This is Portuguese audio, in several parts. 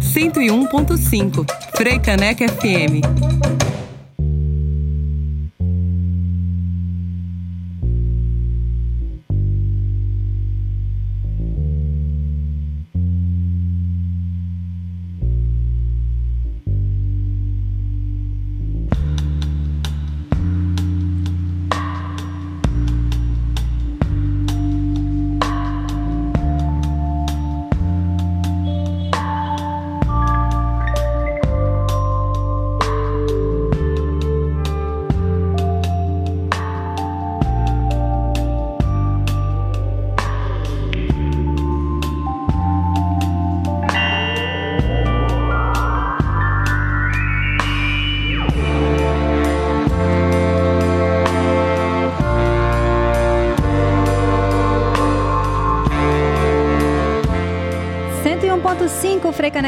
101.5 Freicaneca FM.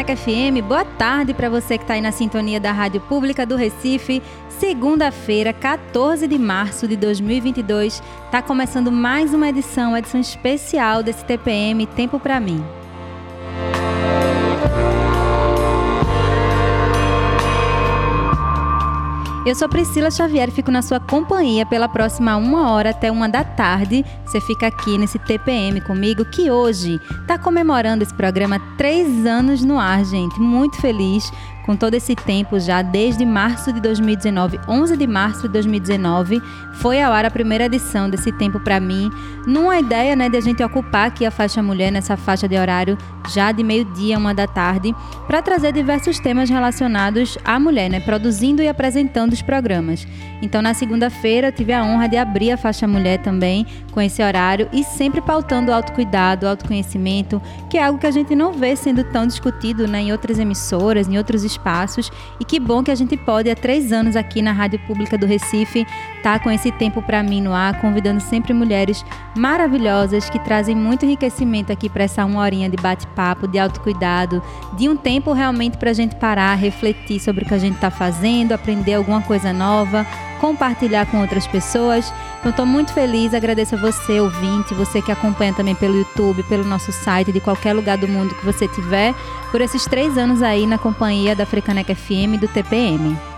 FM, boa tarde para você que está aí na sintonia da Rádio Pública do Recife. Segunda-feira, 14 de março de 2022, está começando mais uma edição, edição especial desse TPM Tempo para mim. Eu sou Priscila Xavier fico na sua companhia pela próxima uma hora até uma da tarde. Você fica aqui nesse TPM comigo, que hoje está comemorando esse programa três anos no ar, gente. Muito feliz com todo esse tempo já, desde março de 2019, 11 de março de 2019, foi ao ar a primeira edição desse Tempo para mim, numa ideia né, de a gente ocupar aqui a faixa mulher nessa faixa de horário já de meio-dia, uma da tarde, para trazer diversos temas relacionados à mulher, né, produzindo e apresentando os programas. Então, na segunda-feira, eu tive a honra de abrir a faixa mulher também com esse horário e sempre pautando o autocuidado, o autoconhecimento, que é algo que a gente não vê sendo tão discutido né, em outras emissoras, em outros espaços. E que bom que a gente pode, há três anos aqui na Rádio Pública do Recife, estar tá com esse tempo para mim no ar, convidando sempre mulheres maravilhosas que trazem muito enriquecimento aqui para essa uma horinha de bate-papo, de autocuidado, de um tempo realmente para a gente parar, refletir sobre o que a gente está fazendo, aprender alguma coisa nova, compartilhar com outras pessoas. Então, estou muito feliz, agradeço a você, ouvinte, você que acompanha também pelo YouTube, pelo nosso site, de qualquer lugar do mundo que você tiver, por esses três anos aí na companhia da Frecaneca FM e do TPM.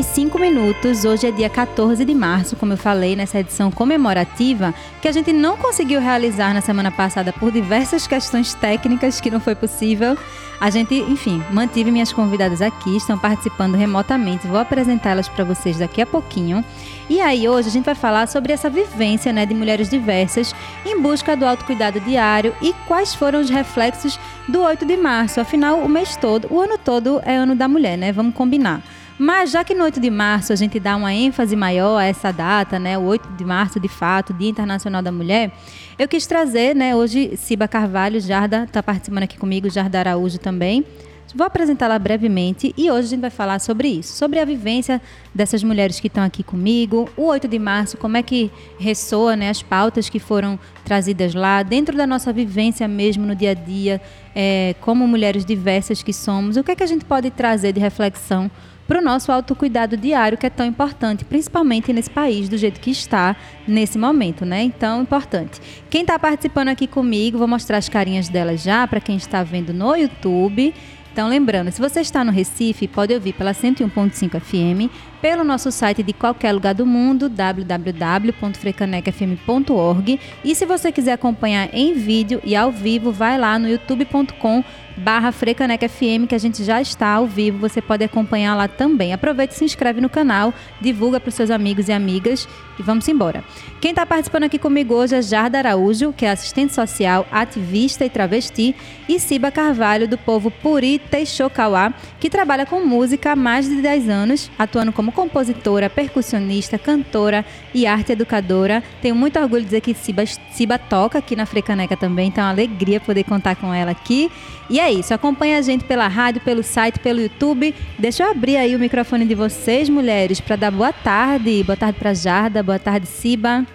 E minutos. Hoje é dia 14 de março, como eu falei nessa edição comemorativa, que a gente não conseguiu realizar na semana passada por diversas questões técnicas que não foi possível. A gente, enfim, mantive minhas convidadas aqui, estão participando remotamente. Vou apresentá-las para vocês daqui a pouquinho. E aí, hoje a gente vai falar sobre essa vivência né, de mulheres diversas em busca do autocuidado diário e quais foram os reflexos do 8 de março. Afinal, o mês todo, o ano todo é ano da mulher, né? Vamos combinar. Mas já que no 8 de março a gente dá uma ênfase maior a essa data, né, o 8 de março, de fato, Dia Internacional da Mulher, eu quis trazer, né, hoje Ciba Carvalho, Jarda, está participando aqui comigo, Jarda Araújo também. Vou apresentá-la brevemente e hoje a gente vai falar sobre isso, sobre a vivência dessas mulheres que estão aqui comigo, o 8 de março, como é que ressoa né, as pautas que foram trazidas lá, dentro da nossa vivência mesmo no dia a dia, é, como mulheres diversas que somos, o que é que a gente pode trazer de reflexão para o nosso autocuidado diário, que é tão importante, principalmente nesse país, do jeito que está nesse momento, né? Então, importante. Quem está participando aqui comigo, vou mostrar as carinhas delas já para quem está vendo no YouTube. Então, lembrando, se você está no Recife, pode ouvir pela 101.5 FM, pelo nosso site de qualquer lugar do mundo, www.frecanecfm.org. E se você quiser acompanhar em vídeo e ao vivo, vai lá no youtube.com barra Frecaneca FM, que a gente já está ao vivo, você pode acompanhar lá também. Aproveite e se inscreve no canal, divulga para os seus amigos e amigas e vamos embora. Quem está participando aqui comigo hoje é Jarda Araújo, que é assistente social, ativista e travesti, e Ciba Carvalho, do povo Puri Teixocauá, que trabalha com música há mais de 10 anos, atuando como compositora, percussionista, cantora e arte educadora. Tenho muito orgulho de dizer que Ciba, Ciba toca aqui na Frecaneca também, então é uma alegria poder contar com ela aqui. E é isso, acompanha a gente pela rádio, pelo site, pelo YouTube. Deixa eu abrir aí o microfone de vocês, mulheres, para dar boa tarde. Boa tarde para Jarda, boa tarde, Ciba.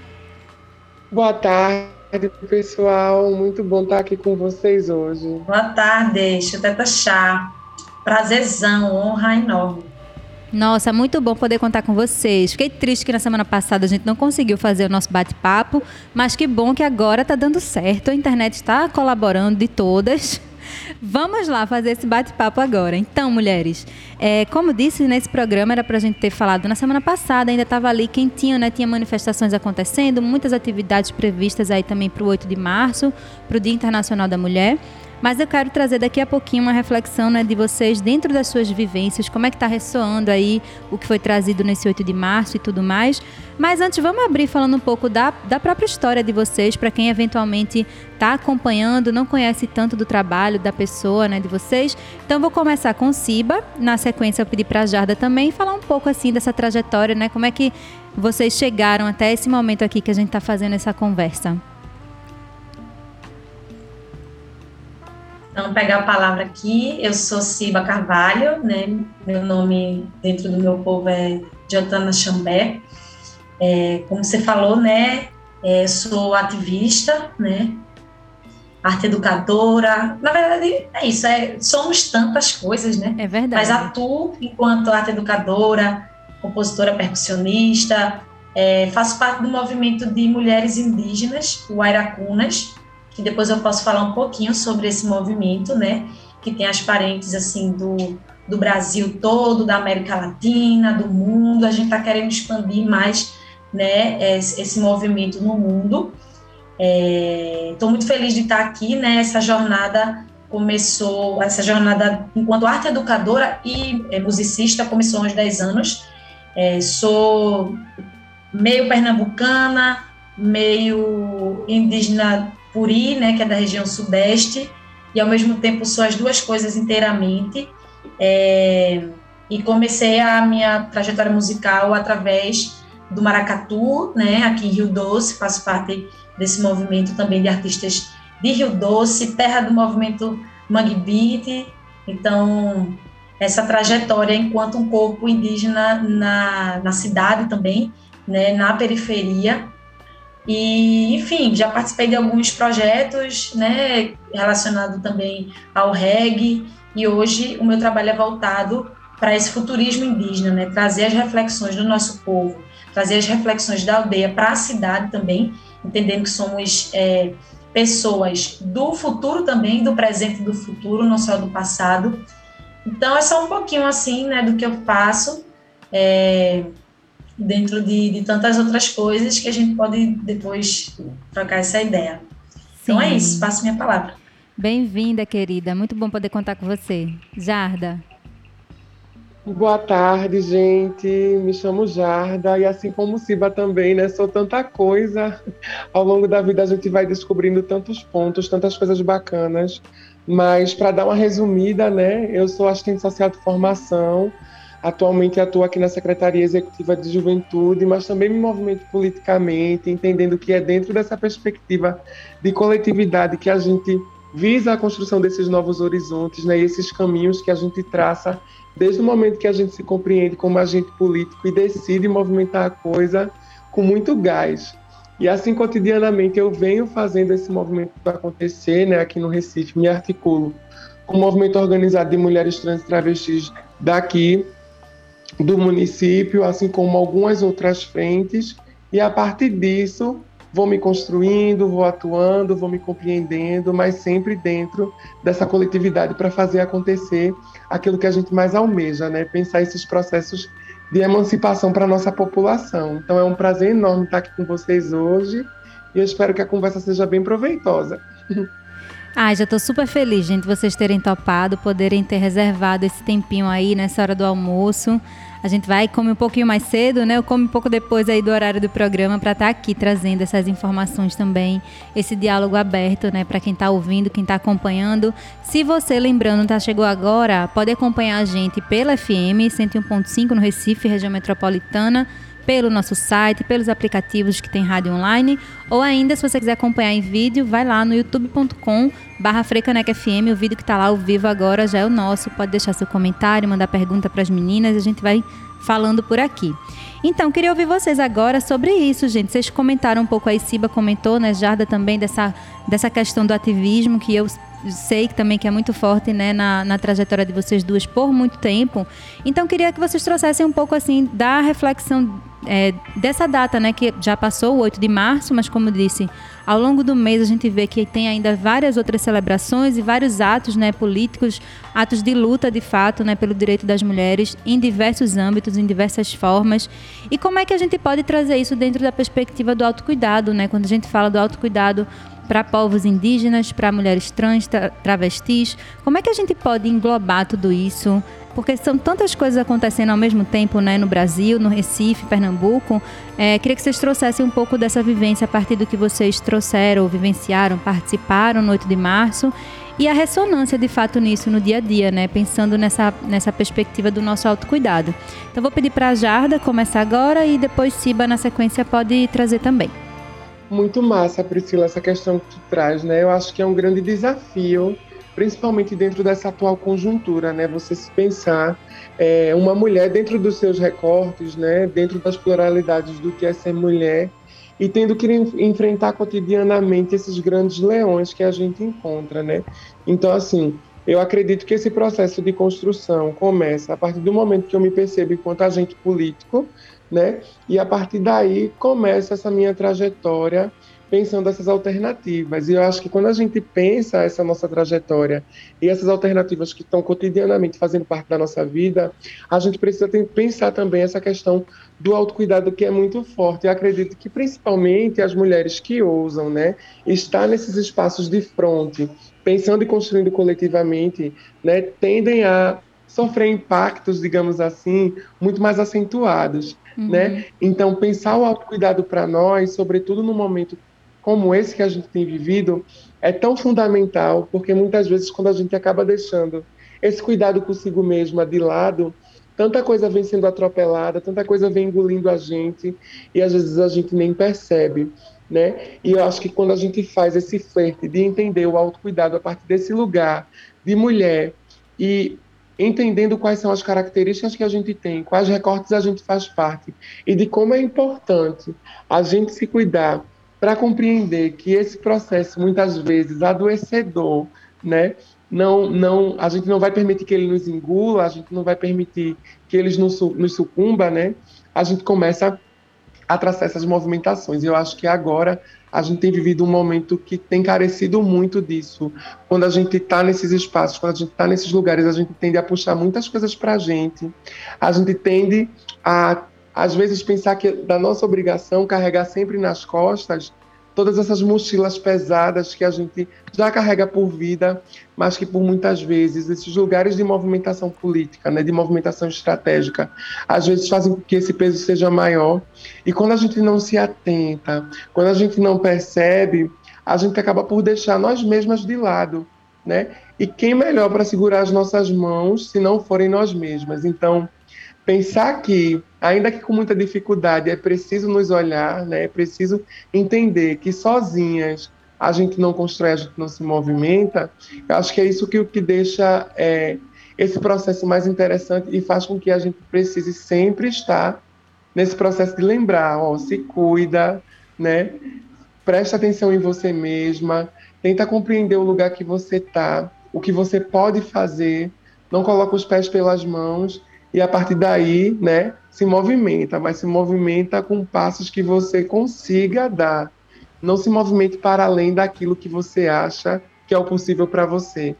Boa tarde, pessoal. Muito bom estar aqui com vocês hoje. Boa tarde, Chuteta Chá. Prazerzão, honra enorme. Nossa, muito bom poder contar com vocês. Fiquei triste que na semana passada a gente não conseguiu fazer o nosso bate-papo, mas que bom que agora está dando certo. A internet está colaborando de todas. Vamos lá fazer esse bate-papo agora. Então, mulheres, é, como disse, nesse programa era para a gente ter falado na semana passada, ainda estava ali quentinho, né? Tinha manifestações acontecendo, muitas atividades previstas aí também para o 8 de março, para o Dia Internacional da Mulher. Mas eu quero trazer daqui a pouquinho uma reflexão né, de vocês dentro das suas vivências, como é que está ressoando aí o que foi trazido nesse 8 de março e tudo mais. Mas antes, vamos abrir falando um pouco da, da própria história de vocês, para quem eventualmente está acompanhando, não conhece tanto do trabalho da pessoa, né, de vocês. Então, vou começar com Siba. Na sequência, eu pedi para a Jarda também falar um pouco assim dessa trajetória, né, como é que vocês chegaram até esse momento aqui que a gente está fazendo essa conversa. Então, pegar a palavra aqui, eu sou Ciba Carvalho, né? Meu nome dentro do meu povo é Jotana Chambé. É, como você falou, né? É, sou ativista, né? Arte educadora. Na verdade, é isso. É, somos tantas coisas, né? É verdade. Mas atuo enquanto arte educadora, compositora percussionista, é, faço parte do movimento de mulheres indígenas, o Airacunas, que depois eu posso falar um pouquinho sobre esse movimento, né, que tem as parentes, assim, do, do Brasil todo, da América Latina, do mundo, a gente está querendo expandir mais, né, esse, movimento no mundo. Estou é, muito feliz de estar aqui, né, essa jornada começou, essa jornada enquanto arte educadora e é, musicista começou aos 10 anos, é, sou meio pernambucana, meio indígena Puri, né, que é da região sudeste, e ao mesmo tempo sou as duas coisas inteiramente. É, e comecei a minha trajetória musical através do Maracatu, né, aqui em Rio Doce, faço parte desse movimento também de artistas de Rio Doce, terra do movimento Mangue Beat. Então, essa trajetória enquanto um corpo indígena na, na cidade também, né, na periferia, e, enfim, já participei de alguns projetos, né, relacionado também ao reggae, e hoje o meu trabalho é voltado para esse futurismo indígena, né, trazer as reflexões do nosso povo, trazer as reflexões da aldeia para a cidade também, entendendo que somos é, pessoas do futuro também, do presente e do futuro, não só do passado. Então, é só um pouquinho assim, né, do que eu faço. É, dentro de, de tantas outras coisas que a gente pode depois trocar essa ideia. Sim. Então é isso, passo minha palavra. Bem-vinda, querida. Muito bom poder contar com você. Jarda. Boa tarde, gente. Me chamo Jarda e assim como Siba também, né? Sou tanta coisa. Ao longo da vida a gente vai descobrindo tantos pontos, tantas coisas bacanas. Mas para dar uma resumida, né? Eu sou assistente social de formação, Atualmente atuo aqui na Secretaria Executiva de Juventude, mas também me movimento politicamente, entendendo que é dentro dessa perspectiva de coletividade que a gente visa a construção desses novos horizontes, né, e esses caminhos que a gente traça desde o momento que a gente se compreende como agente político e decide movimentar a coisa com muito gás. E assim cotidianamente eu venho fazendo esse movimento acontecer, né, aqui no Recife, me articulo com o movimento organizado de mulheres trans e travestis daqui, do município, assim como algumas outras frentes, e a partir disso vou me construindo, vou atuando, vou me compreendendo, mas sempre dentro dessa coletividade para fazer acontecer aquilo que a gente mais almeja, né? Pensar esses processos de emancipação para a nossa população. Então é um prazer enorme estar aqui com vocês hoje e eu espero que a conversa seja bem proveitosa. Ah, já estou super feliz, gente, vocês terem topado, poderem ter reservado esse tempinho aí nessa hora do almoço. A gente vai comer um pouquinho mais cedo, né? Eu como um pouco depois aí do horário do programa para estar tá aqui trazendo essas informações também, esse diálogo aberto, né, para quem está ouvindo, quem está acompanhando. Se você lembrando, tá chegou agora, pode acompanhar a gente pela FM 101.5 no Recife, região metropolitana pelo nosso site, pelos aplicativos que tem rádio online, ou ainda, se você quiser acompanhar em vídeo, vai lá no youtube.com barra FM, o vídeo que está lá ao vivo agora já é o nosso, pode deixar seu comentário, mandar pergunta para as meninas, a gente vai falando por aqui. Então, queria ouvir vocês agora sobre isso, gente. Vocês comentaram um pouco aí, Siba comentou, né, Jarda também, dessa, dessa questão do ativismo, que eu sei também que é muito forte né, na, na trajetória de vocês duas por muito tempo. Então, queria que vocês trouxessem um pouco assim da reflexão é, dessa data, né, que já passou, o 8 de março, mas como disse, ao longo do mês a gente vê que tem ainda várias outras celebrações e vários atos né, políticos, atos de luta de fato né, pelo direito das mulheres em diversos âmbitos, em diversas formas. E como é que a gente pode trazer isso dentro da perspectiva do autocuidado, né? Quando a gente fala do autocuidado para povos indígenas, para mulheres trans, travestis, como é que a gente pode englobar tudo isso? porque são tantas coisas acontecendo ao mesmo tempo, né, no Brasil, no Recife, Pernambuco. É, queria que vocês trouxessem um pouco dessa vivência a partir do que vocês trouxeram, vivenciaram, participaram no 8 de março e a ressonância de fato nisso no dia a dia, né, pensando nessa, nessa perspectiva do nosso autocuidado. Então vou pedir para a Jarda começar agora e depois Siba na sequência pode trazer também. Muito massa, Priscila, essa questão que tu traz, né? Eu acho que é um grande desafio principalmente dentro dessa atual conjuntura, né? Você se pensar é, uma mulher dentro dos seus recortes, né? Dentro das pluralidades do que é ser mulher e tendo que enfrentar cotidianamente esses grandes leões que a gente encontra, né? Então, assim, eu acredito que esse processo de construção começa a partir do momento que eu me percebo enquanto agente político, né? E a partir daí começa essa minha trajetória pensando essas alternativas. E eu acho que quando a gente pensa essa nossa trajetória e essas alternativas que estão cotidianamente fazendo parte da nossa vida, a gente precisa pensar também essa questão do autocuidado que é muito forte. Eu acredito que principalmente as mulheres que ousam, né, estar nesses espaços de fronte, pensando e construindo coletivamente, né, tendem a sofrer impactos, digamos assim, muito mais acentuados. Uhum. Né? Então, pensar o autocuidado para nós, sobretudo no momento como esse que a gente tem vivido é tão fundamental, porque muitas vezes quando a gente acaba deixando esse cuidado consigo mesma de lado, tanta coisa vem sendo atropelada, tanta coisa vem engolindo a gente e às vezes a gente nem percebe, né? E eu acho que quando a gente faz esse flerte de entender o autocuidado a partir desse lugar de mulher e entendendo quais são as características que a gente tem, quais recortes a gente faz parte e de como é importante a gente se cuidar para compreender que esse processo muitas vezes adoecedor, né, não, não, a gente não vai permitir que ele nos engula, a gente não vai permitir que eles nos, nos sucumba, né? A gente começa a traçar essas movimentações. Eu acho que agora a gente tem vivido um momento que tem carecido muito disso. Quando a gente está nesses espaços, quando a gente está nesses lugares, a gente tende a puxar muitas coisas para a gente. A gente tende a às vezes pensar que da nossa obrigação carregar sempre nas costas todas essas mochilas pesadas que a gente já carrega por vida, mas que por muitas vezes esses lugares de movimentação política, né, de movimentação estratégica, às vezes fazem com que esse peso seja maior. E quando a gente não se atenta, quando a gente não percebe, a gente acaba por deixar nós mesmas de lado, né? E quem melhor para segurar as nossas mãos se não forem nós mesmas? Então, pensar que, ainda que com muita dificuldade, é preciso nos olhar, né? é preciso entender que sozinhas a gente não constrói, a gente não se movimenta, eu acho que é isso que, que deixa é, esse processo mais interessante e faz com que a gente precise sempre estar nesse processo de lembrar, ó, se cuida, né? Presta atenção em você mesma, tenta compreender o lugar que você está, o que você pode fazer, não coloca os pés pelas mãos e a partir daí, né, se movimenta, mas se movimenta com passos que você consiga dar. Não se movimente para além daquilo que você acha que é o possível para você.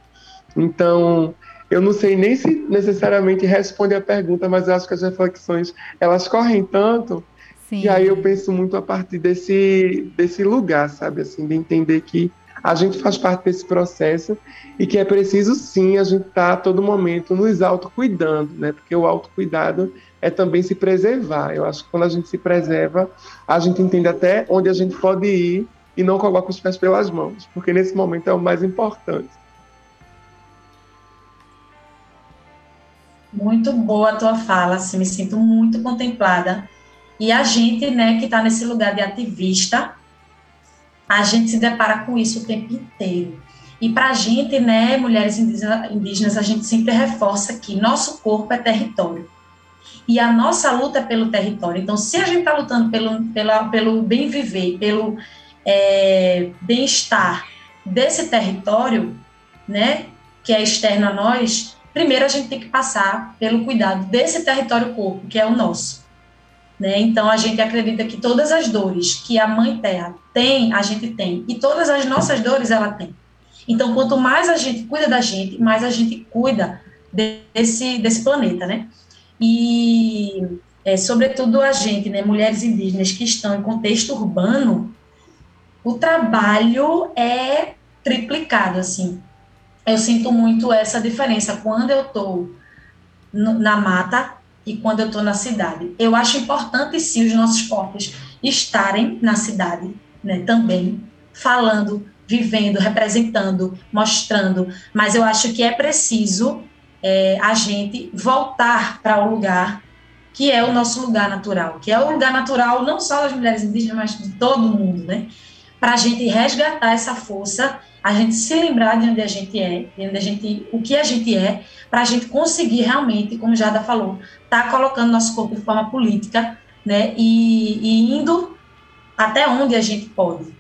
Então, eu não sei nem se necessariamente responde a pergunta, mas eu acho que as reflexões elas correm tanto Sim. e aí eu penso muito a partir desse desse lugar, sabe, assim, de entender que a gente faz parte desse processo e que é preciso sim a gente estar tá, a todo momento nos autocuidando, né? Porque o autocuidado é também se preservar. Eu acho que quando a gente se preserva, a gente entende até onde a gente pode ir e não coloca os pés pelas mãos, porque nesse momento é o mais importante. Muito boa a tua fala, assim, me sinto muito contemplada. E a gente, né, que está nesse lugar de ativista, a gente se depara com isso o tempo inteiro. E para a gente, né, mulheres indígenas, a gente sempre reforça que nosso corpo é território. E a nossa luta é pelo território. Então, se a gente está lutando pelo, pela, pelo bem viver, pelo é, bem-estar desse território, né, que é externo a nós, primeiro a gente tem que passar pelo cuidado desse território corpo, que é o nosso. Né? Então, a gente acredita que todas as dores que a Mãe Terra tem, a gente tem, e todas as nossas dores ela tem. Então, quanto mais a gente cuida da gente, mais a gente cuida desse, desse planeta, né? E, é, sobretudo, a gente, né, mulheres indígenas que estão em contexto urbano, o trabalho é triplicado, assim. Eu sinto muito essa diferença quando eu estou na mata e quando eu estou na cidade. Eu acho importante, sim, os nossos corpos estarem na cidade, né, também, falando, vivendo, representando, mostrando, mas eu acho que é preciso é, a gente voltar para o lugar que é o nosso lugar natural, que é o lugar natural não só das mulheres indígenas, mas de todo mundo, né? Para a gente resgatar essa força, a gente se lembrar de onde a gente é, de onde a gente, o que a gente é, para a gente conseguir realmente, como Jada falou, estar tá colocando nosso corpo de forma política, né? E, e indo até onde a gente pode.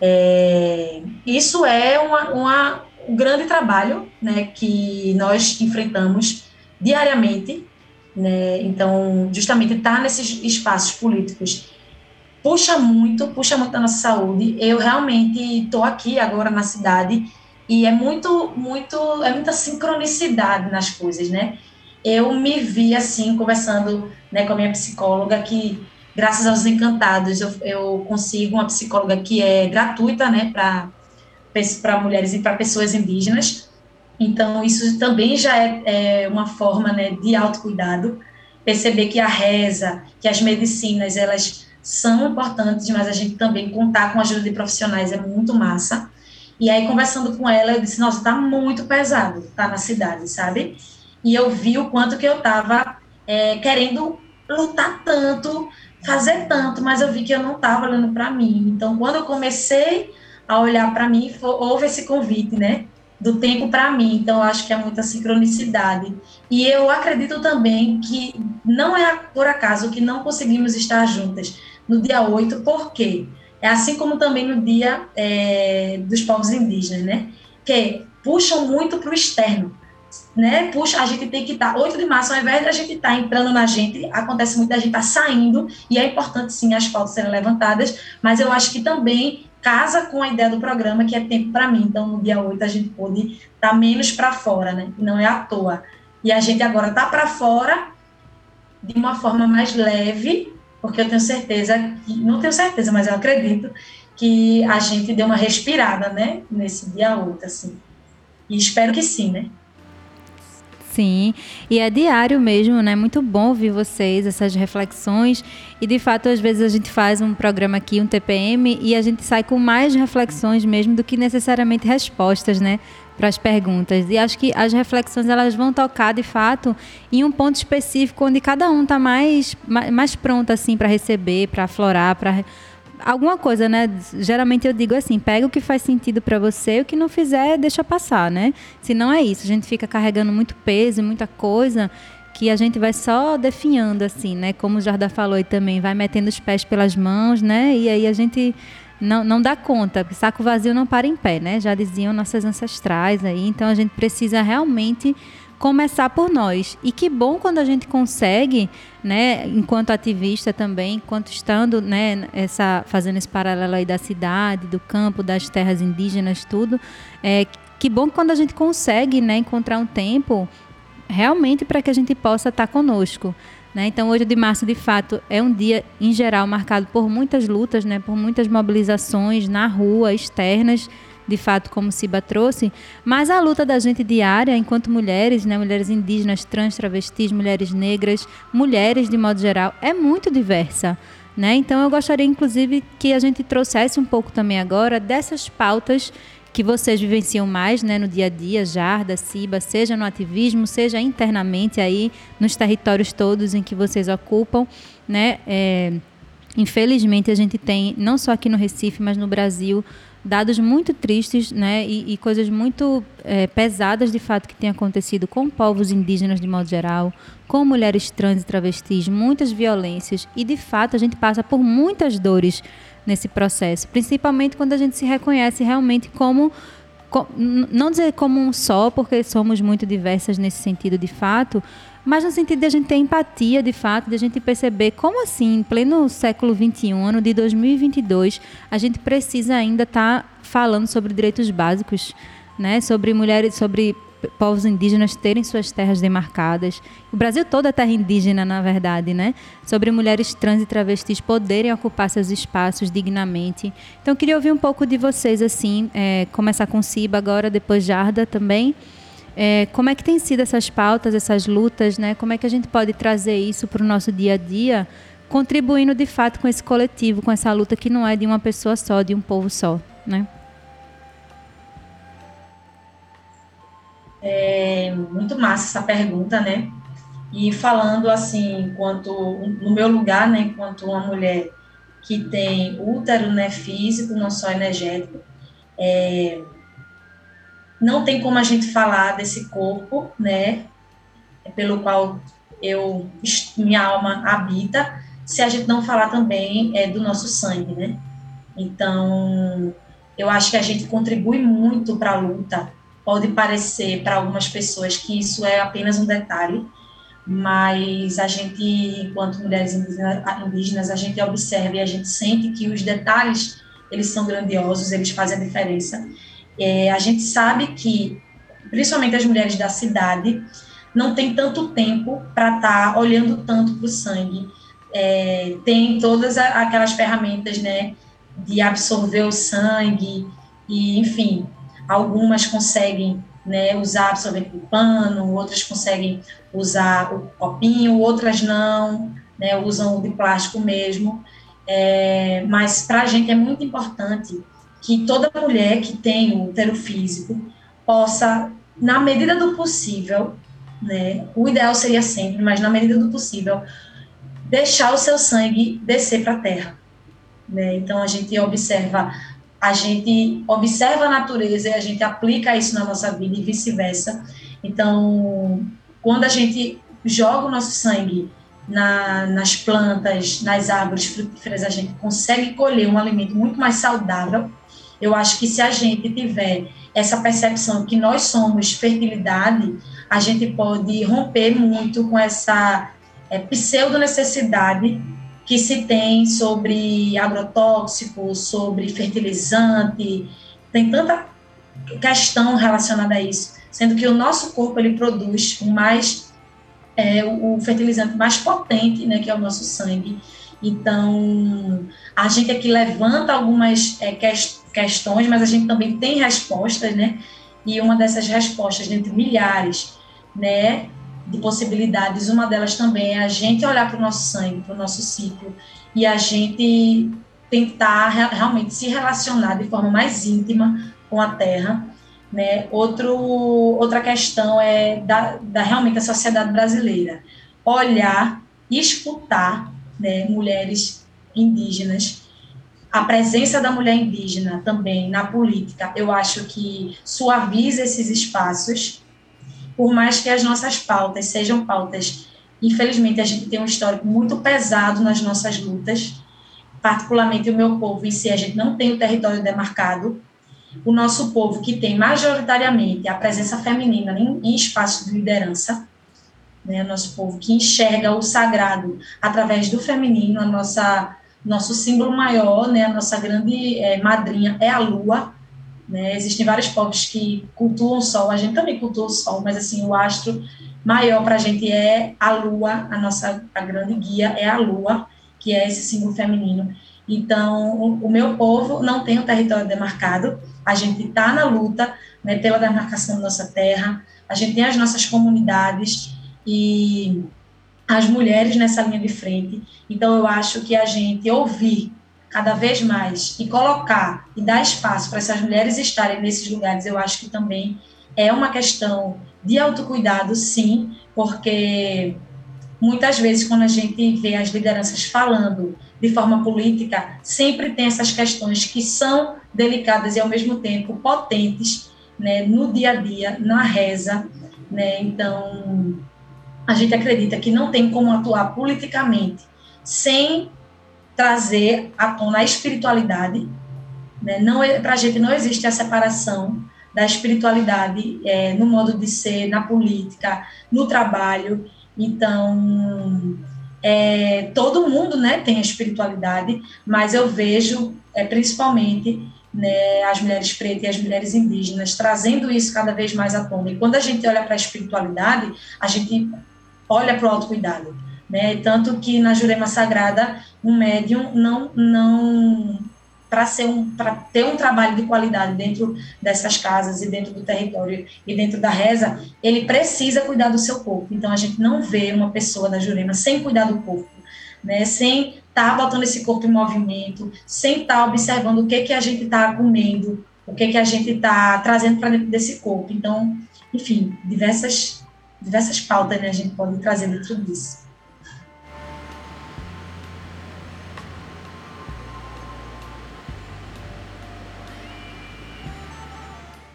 É, isso é uma, uma, um grande trabalho né, que nós enfrentamos diariamente. Né? Então, justamente estar nesses espaços políticos puxa muito, puxa muito a nossa saúde. Eu realmente estou aqui agora na cidade e é muito, muito, é muita sincronicidade nas coisas, né? Eu me vi assim conversando, né, com a minha psicóloga que graças aos encantados eu, eu consigo uma psicóloga que é gratuita, né, para para mulheres e para pessoas indígenas. Então, isso também já é, é, uma forma né, de autocuidado. Perceber que a reza, que as medicinas, elas são importantes, mas a gente também contar com a ajuda de profissionais é muito massa. E aí, conversando com ela, eu disse: Nossa, tá muito pesado, tá na cidade, sabe? E eu vi o quanto que eu tava é, querendo lutar tanto, fazer tanto, mas eu vi que eu não tava olhando para mim. Então, quando eu comecei a olhar para mim, houve esse convite, né? Do tempo para mim, então acho que é muita sincronicidade. E eu acredito também que não é por acaso que não conseguimos estar juntas no dia 8, porque é assim como também no dia é, dos povos indígenas, né? Que puxam muito para o externo, né? Puxa, a gente tem que estar, tá, 8 de março, ao invés de a gente estar tá entrando na gente, acontece muito da gente estar tá saindo, e é importante sim as pautas serem levantadas, mas eu acho que também casa com a ideia do programa, que é tempo para mim. Então, no dia 8, a gente pôde estar tá menos para fora, né? Não é à toa. E a gente agora está para fora de uma forma mais leve, porque eu tenho certeza, que, não tenho certeza, mas eu acredito que a gente deu uma respirada, né? Nesse dia 8, assim. E espero que sim, né? Sim, e é diário mesmo, né? Muito bom ouvir vocês, essas reflexões. E de fato, às vezes a gente faz um programa aqui, um TPM, e a gente sai com mais reflexões mesmo do que necessariamente respostas, né? Para as perguntas. E acho que as reflexões elas vão tocar de fato em um ponto específico onde cada um está mais, mais pronto assim para receber, para aflorar, para alguma coisa, né? Geralmente eu digo assim, pega o que faz sentido para você, o que não fizer, deixa passar, né? Se não é isso, a gente fica carregando muito peso, muita coisa que a gente vai só definhando assim, né? Como o Jardim falou e também vai metendo os pés pelas mãos, né? E aí a gente não, não dá conta, porque saco vazio não para em pé, né? Já diziam nossas ancestrais aí, então a gente precisa realmente começar por nós. E que bom quando a gente consegue, né, enquanto ativista também, enquanto estando, né, essa, fazendo esse paralelo aí da cidade, do campo, das terras indígenas, tudo, é, que bom quando a gente consegue, né, encontrar um tempo realmente para que a gente possa estar conosco. Né? Então, hoje de março, de fato, é um dia, em geral, marcado por muitas lutas, né? por muitas mobilizações na rua, externas, de fato, como Siba trouxe, mas a luta da gente diária, enquanto mulheres, né, mulheres indígenas, trans, travestis, mulheres negras, mulheres de modo geral, é muito diversa. Né? Então, eu gostaria, inclusive, que a gente trouxesse um pouco também agora dessas pautas que vocês vivenciam mais né, no dia a dia, Jarda, Siba, seja no ativismo, seja internamente aí nos territórios todos em que vocês ocupam, né? É, infelizmente a gente tem não só aqui no Recife, mas no Brasil dados muito tristes né, e, e coisas muito é, pesadas de fato que têm acontecido com povos indígenas de modo geral, com mulheres trans e travestis, muitas violências e de fato a gente passa por muitas dores nesse processo, principalmente quando a gente se reconhece realmente como não dizer como um só, porque somos muito diversas nesse sentido de fato, mas no sentido de a gente ter empatia, de fato, de a gente perceber como assim, em pleno século XXI, ano de 2022, a gente precisa ainda estar tá falando sobre direitos básicos, né? sobre mulheres, sobre povos indígenas terem suas terras demarcadas. O Brasil todo é terra indígena, na verdade, né? Sobre mulheres trans e travestis poderem ocupar seus espaços dignamente. Então, queria ouvir um pouco de vocês, assim, é, começar com Ciba agora, depois Jarda também. É, como é que tem sido essas pautas, essas lutas, né? Como é que a gente pode trazer isso para o nosso dia a dia, contribuindo de fato com esse coletivo, com essa luta que não é de uma pessoa só, de um povo só, né? É muito massa essa pergunta, né? E falando assim, enquanto no meu lugar, né, enquanto uma mulher que tem útero, né, físico, não só energético, é, não tem como a gente falar desse corpo, né, pelo qual eu minha alma habita, se a gente não falar também é, do nosso sangue, né? Então, eu acho que a gente contribui muito para a luta. Pode parecer para algumas pessoas que isso é apenas um detalhe, mas a gente, enquanto mulheres indígenas, a gente observa e a gente sente que os detalhes eles são grandiosos, eles fazem a diferença é, a gente sabe que, principalmente as mulheres da cidade, não tem tanto tempo para estar tá olhando tanto para o sangue. É, tem todas aquelas ferramentas, né, de absorver o sangue e, enfim, algumas conseguem, né, usar absorvente de pano, outras conseguem usar o copinho, outras não, né, usam o de plástico mesmo. É, mas para a gente é muito importante que toda mulher que tem útero físico possa, na medida do possível, né, o ideal seria sempre, mas na medida do possível, deixar o seu sangue descer para a terra. Né? Então a gente observa, a gente observa a natureza e a gente aplica isso na nossa vida e vice-versa. Então, quando a gente joga o nosso sangue na, nas plantas, nas árvores frutíferas, a gente consegue colher um alimento muito mais saudável eu acho que se a gente tiver essa percepção que nós somos fertilidade, a gente pode romper muito com essa é, pseudo-necessidade que se tem sobre agrotóxico, sobre fertilizante, tem tanta questão relacionada a isso, sendo que o nosso corpo ele produz o mais é, o fertilizante mais potente, né, que é o nosso sangue. Então, a gente aqui levanta algumas é, questões questões, mas a gente também tem respostas, né? E uma dessas respostas, dentre milhares, né, de possibilidades, uma delas também é a gente olhar para o nosso sangue, para o nosso ciclo, e a gente tentar realmente se relacionar de forma mais íntima com a Terra. Né? Outro, outra questão é da, da realmente a sociedade brasileira. Olhar e escutar né, mulheres indígenas a presença da mulher indígena também na política, eu acho que suaviza esses espaços, por mais que as nossas pautas sejam pautas, infelizmente a gente tem um histórico muito pesado nas nossas lutas, particularmente o meu povo em si, a gente não tem o território demarcado, o nosso povo que tem majoritariamente a presença feminina em, em de liderança, né, nosso povo que enxerga o sagrado através do feminino, a nossa nosso símbolo maior, né, a nossa grande é, madrinha é a lua. Né? Existem vários povos que cultuam o sol, a gente também cultua o sol, mas assim, o astro maior para a gente é a lua, a nossa a grande guia é a lua, que é esse símbolo feminino. Então, o, o meu povo não tem um território demarcado, a gente está na luta né, pela demarcação da nossa terra, a gente tem as nossas comunidades e as mulheres nessa linha de frente. Então, eu acho que a gente ouvir cada vez mais e colocar e dar espaço para essas mulheres estarem nesses lugares, eu acho que também é uma questão de autocuidado, sim, porque muitas vezes quando a gente vê as lideranças falando de forma política, sempre tem essas questões que são delicadas e ao mesmo tempo potentes, né, no dia a dia, na reza, né? Então, a gente acredita que não tem como atuar politicamente sem trazer à tona a espiritualidade. Né? Não, é, para a gente não existe a separação da espiritualidade é, no modo de ser, na política, no trabalho. Então, é, todo mundo né, tem a espiritualidade, mas eu vejo é, principalmente né, as mulheres pretas e as mulheres indígenas, trazendo isso cada vez mais à tona. E quando a gente olha para a espiritualidade, a gente olha para o autocuidado. Né? Tanto que na Jurema Sagrada, um médium não, não para um ter um trabalho de qualidade dentro dessas casas e dentro do território e dentro da reza, ele precisa cuidar do seu corpo. Então a gente não vê uma pessoa da Jurema sem cuidar do corpo, né? Sem estar tá botando esse corpo em movimento, sem estar tá observando o que, que a gente está comendo, o que, que a gente está trazendo para dentro desse corpo. Então, enfim, diversas, diversas pautas né, a gente pode trazer dentro disso.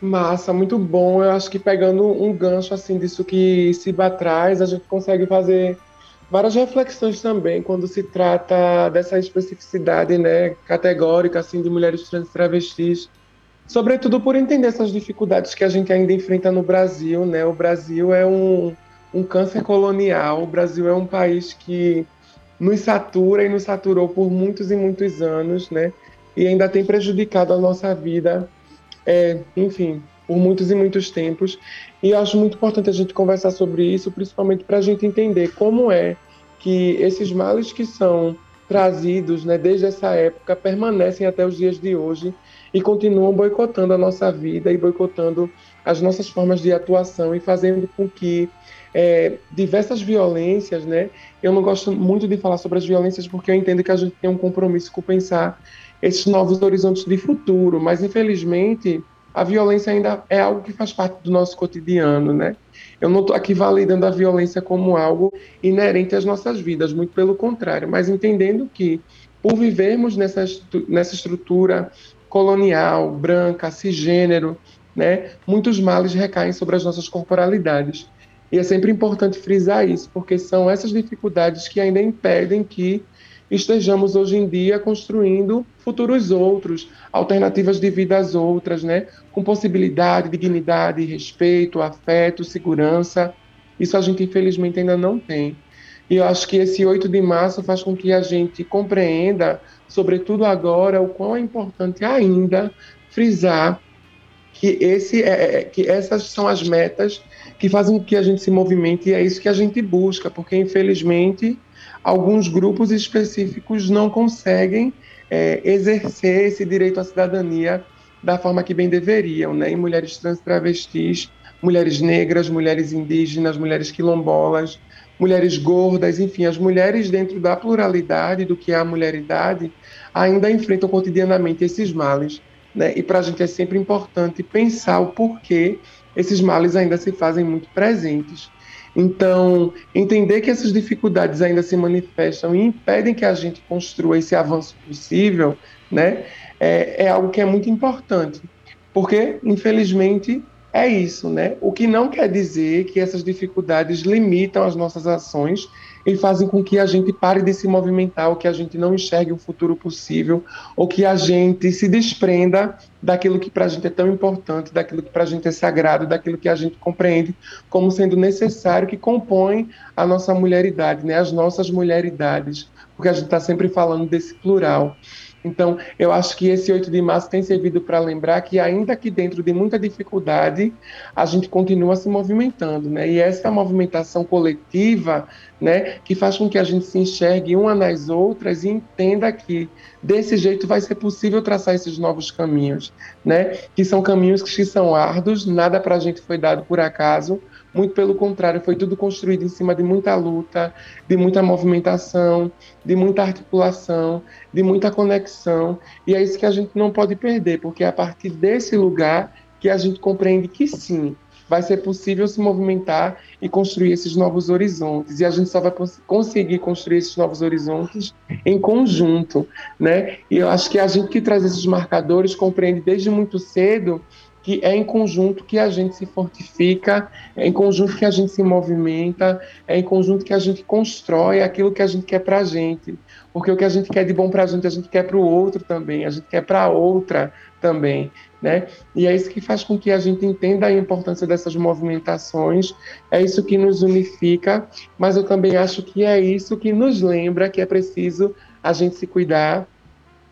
Massa, muito bom. Eu acho que pegando um gancho assim disso que Siba traz, a gente consegue fazer várias reflexões também quando se trata dessa especificidade né, categórica assim, de mulheres trans travestis, sobretudo por entender essas dificuldades que a gente ainda enfrenta no Brasil. Né? O Brasil é um, um câncer colonial, o Brasil é um país que nos satura e nos saturou por muitos e muitos anos, né? e ainda tem prejudicado a nossa vida, é, enfim, por muitos e muitos tempos. E acho muito importante a gente conversar sobre isso, principalmente para a gente entender como é que esses males que são trazidos né, desde essa época permanecem até os dias de hoje e continuam boicotando a nossa vida e boicotando as nossas formas de atuação e fazendo com que é, diversas violências, né? Eu não gosto muito de falar sobre as violências porque eu entendo que a gente tem um compromisso com pensar esses novos horizontes de futuro, mas infelizmente a violência ainda é algo que faz parte do nosso cotidiano, né? Eu não estou aqui validando a violência como algo inerente às nossas vidas, muito pelo contrário, mas entendendo que, por vivermos nessa, nessa estrutura colonial, branca, cisgênero, né, muitos males recaem sobre as nossas corporalidades. E é sempre importante frisar isso, porque são essas dificuldades que ainda impedem que estejamos hoje em dia construindo futuros outros, alternativas de vida às outras, né? Com possibilidade, dignidade, respeito, afeto, segurança. Isso a gente infelizmente ainda não tem. E eu acho que esse 8 de março faz com que a gente compreenda, sobretudo agora, o quão é importante ainda frisar que, esse é, é que essas são as metas que fazem com que a gente se movimente e é isso que a gente busca, porque infelizmente alguns grupos específicos não conseguem é, exercer esse direito à cidadania da forma que bem deveriam, né? Em mulheres trans travestis, mulheres negras, mulheres indígenas, mulheres quilombolas, mulheres gordas, enfim, as mulheres dentro da pluralidade do que é a mulheridade ainda enfrentam cotidianamente esses males, né? E para a gente é sempre importante pensar o porquê esses males ainda se fazem muito presentes. Então, entender que essas dificuldades ainda se manifestam e impedem que a gente construa esse avanço possível, né, é, é algo que é muito importante. Porque, infelizmente, é isso, né? O que não quer dizer que essas dificuldades limitam as nossas ações e fazem com que a gente pare de se movimentar, ou que a gente não enxergue um futuro possível, ou que a gente se desprenda daquilo que para a gente é tão importante, daquilo que para a gente é sagrado, daquilo que a gente compreende como sendo necessário, que compõe a nossa mulheridade, né? as nossas mulheridades, porque a gente está sempre falando desse plural. Então, eu acho que esse 8 de março tem servido para lembrar que, ainda que dentro de muita dificuldade, a gente continua se movimentando, né? E essa movimentação coletiva, né, que faz com que a gente se enxergue uma nas outras e entenda que desse jeito vai ser possível traçar esses novos caminhos, né? Que são caminhos que são árduos, nada para a gente foi dado por acaso, muito pelo contrário, foi tudo construído em cima de muita luta, de muita movimentação, de muita articulação, de muita conexão. E é isso que a gente não pode perder, porque é a partir desse lugar que a gente compreende que sim, vai ser possível se movimentar e construir esses novos horizontes. E a gente só vai conseguir construir esses novos horizontes em conjunto, né? E eu acho que a gente que traz esses marcadores compreende desde muito cedo que é em conjunto que a gente se fortifica, é em conjunto que a gente se movimenta, é em conjunto que a gente constrói aquilo que a gente quer para a gente. Porque o que a gente quer de bom para a gente, a gente quer para o outro também, a gente quer para a outra também. Né? E é isso que faz com que a gente entenda a importância dessas movimentações, é isso que nos unifica, mas eu também acho que é isso que nos lembra que é preciso a gente se cuidar,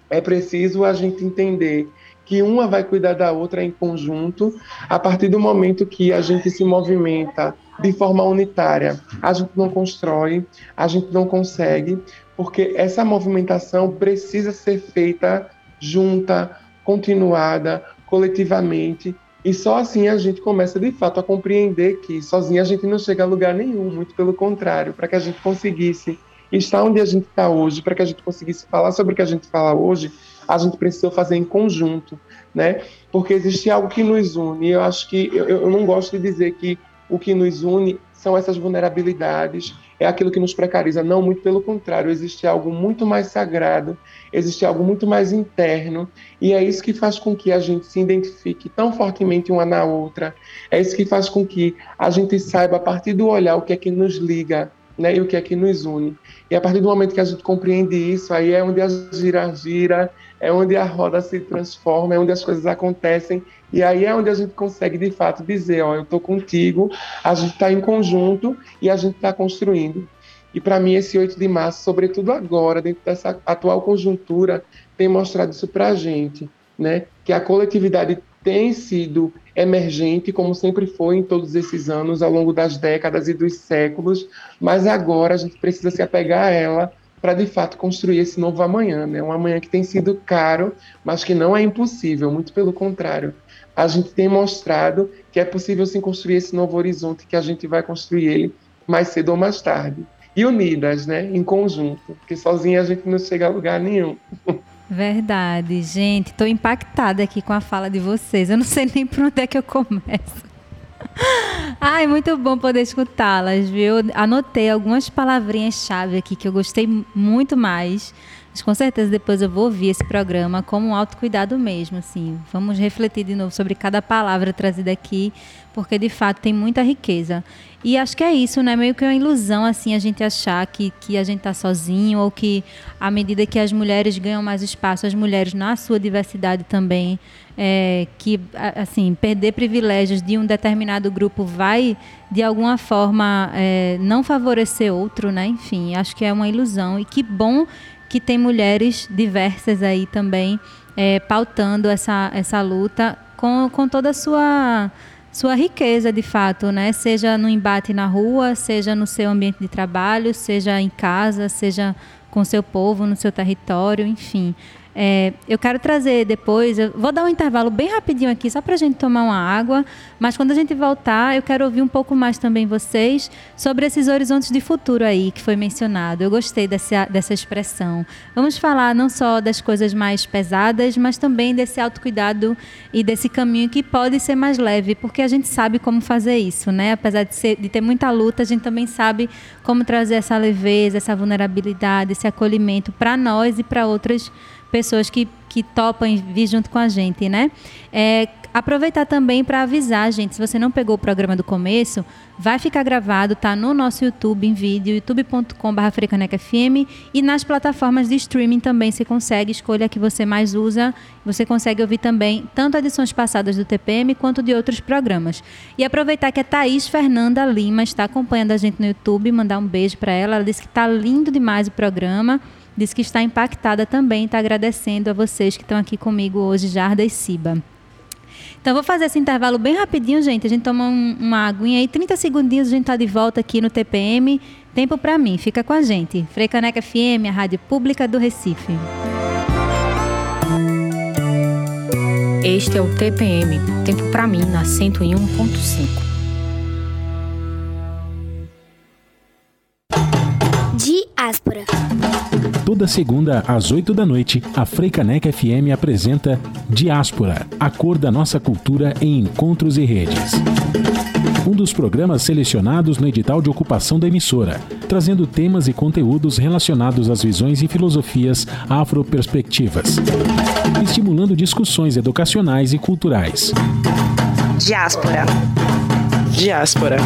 é preciso a gente entender que uma vai cuidar da outra em conjunto, a partir do momento que a gente se movimenta de forma unitária, a gente não constrói, a gente não consegue, porque essa movimentação precisa ser feita junta, continuada, coletivamente, e só assim a gente começa de fato a compreender que sozinha a gente não chega a lugar nenhum, muito pelo contrário, para que a gente conseguisse estar onde a gente está hoje, para que a gente conseguisse falar sobre o que a gente fala hoje, a gente precisou fazer em conjunto, né? Porque existe algo que nos une. Eu acho que eu, eu não gosto de dizer que o que nos une são essas vulnerabilidades, é aquilo que nos precariza. Não, muito pelo contrário, existe algo muito mais sagrado, existe algo muito mais interno, e é isso que faz com que a gente se identifique tão fortemente uma na outra, é isso que faz com que a gente saiba, a partir do olhar, o que é que nos liga, né, e o que é que nos une. E a partir do momento que a gente compreende isso, aí é onde a gira gira, é onde a roda se transforma, é onde as coisas acontecem, e aí é onde a gente consegue de fato dizer: ó, eu estou contigo, a gente está em conjunto e a gente está construindo. E para mim, esse 8 de março, sobretudo agora, dentro dessa atual conjuntura, tem mostrado isso para a gente, né? que a coletividade tem sido emergente, como sempre foi em todos esses anos, ao longo das décadas e dos séculos, mas agora a gente precisa se apegar a ela para de fato construir esse novo amanhã, né? Um amanhã que tem sido caro, mas que não é impossível, muito pelo contrário. A gente tem mostrado que é possível sim construir esse novo horizonte, que a gente vai construir ele mais cedo ou mais tarde. E unidas, né? Em conjunto, porque sozinha a gente não chega a lugar nenhum. Verdade, gente. Estou impactada aqui com a fala de vocês. Eu não sei nem por onde é que eu começo. Ai, muito bom poder escutá-las, viu? Anotei algumas palavrinhas-chave aqui que eu gostei muito mais. Mas com certeza depois eu vou ouvir esse programa como um autocuidado mesmo, assim. Vamos refletir de novo sobre cada palavra trazida aqui, porque de fato tem muita riqueza. E acho que é isso, né? Meio que uma ilusão, assim, a gente achar que, que a gente tá sozinho ou que à medida que as mulheres ganham mais espaço, as mulheres na sua diversidade também, é, que, assim, perder privilégios de um determinado grupo vai, de alguma forma, é, não favorecer outro, né? Enfim, acho que é uma ilusão. E que bom que tem mulheres diversas aí também é, pautando essa, essa luta com, com toda a sua sua riqueza de fato, né? Seja no embate na rua, seja no seu ambiente de trabalho, seja em casa, seja com seu povo, no seu território, enfim. É, eu quero trazer depois, eu vou dar um intervalo bem rapidinho aqui, só para a gente tomar uma água, mas quando a gente voltar, eu quero ouvir um pouco mais também vocês sobre esses horizontes de futuro aí que foi mencionado. Eu gostei dessa, dessa expressão. Vamos falar não só das coisas mais pesadas, mas também desse autocuidado e desse caminho que pode ser mais leve, porque a gente sabe como fazer isso, né? Apesar de, ser, de ter muita luta, a gente também sabe como trazer essa leveza, essa vulnerabilidade, esse acolhimento para nós e para outras pessoas pessoas que, que topam vir junto com a gente, né? É, aproveitar também para avisar, gente, se você não pegou o programa do começo, vai ficar gravado, tá no nosso YouTube em vídeo, youtube.com.br FM e nas plataformas de streaming também você consegue, escolha a que você mais usa, você consegue ouvir também tanto edições passadas do TPM quanto de outros programas. E aproveitar que a Thaís Fernanda Lima está acompanhando a gente no YouTube, mandar um beijo para ela, ela disse que está lindo demais o programa, Diz que está impactada também, está agradecendo a vocês que estão aqui comigo hoje, Jarda e Siba. Então, vou fazer esse intervalo bem rapidinho, gente. A gente toma um, uma aguinha aí, 30 segundinhos, a gente está de volta aqui no TPM. Tempo para mim, fica com a gente. Freicaneca FM, a rádio pública do Recife. Este é o TPM, tempo para mim na 101.5. Diáspora. Toda segunda às 8 da noite, a Freicaneca FM apresenta Diáspora, a cor da nossa cultura em encontros e redes. um dos programas selecionados no edital de ocupação da emissora, trazendo temas e conteúdos relacionados às visões e filosofias afroperspectivas, estimulando discussões educacionais e culturais. Diáspora. Diáspora.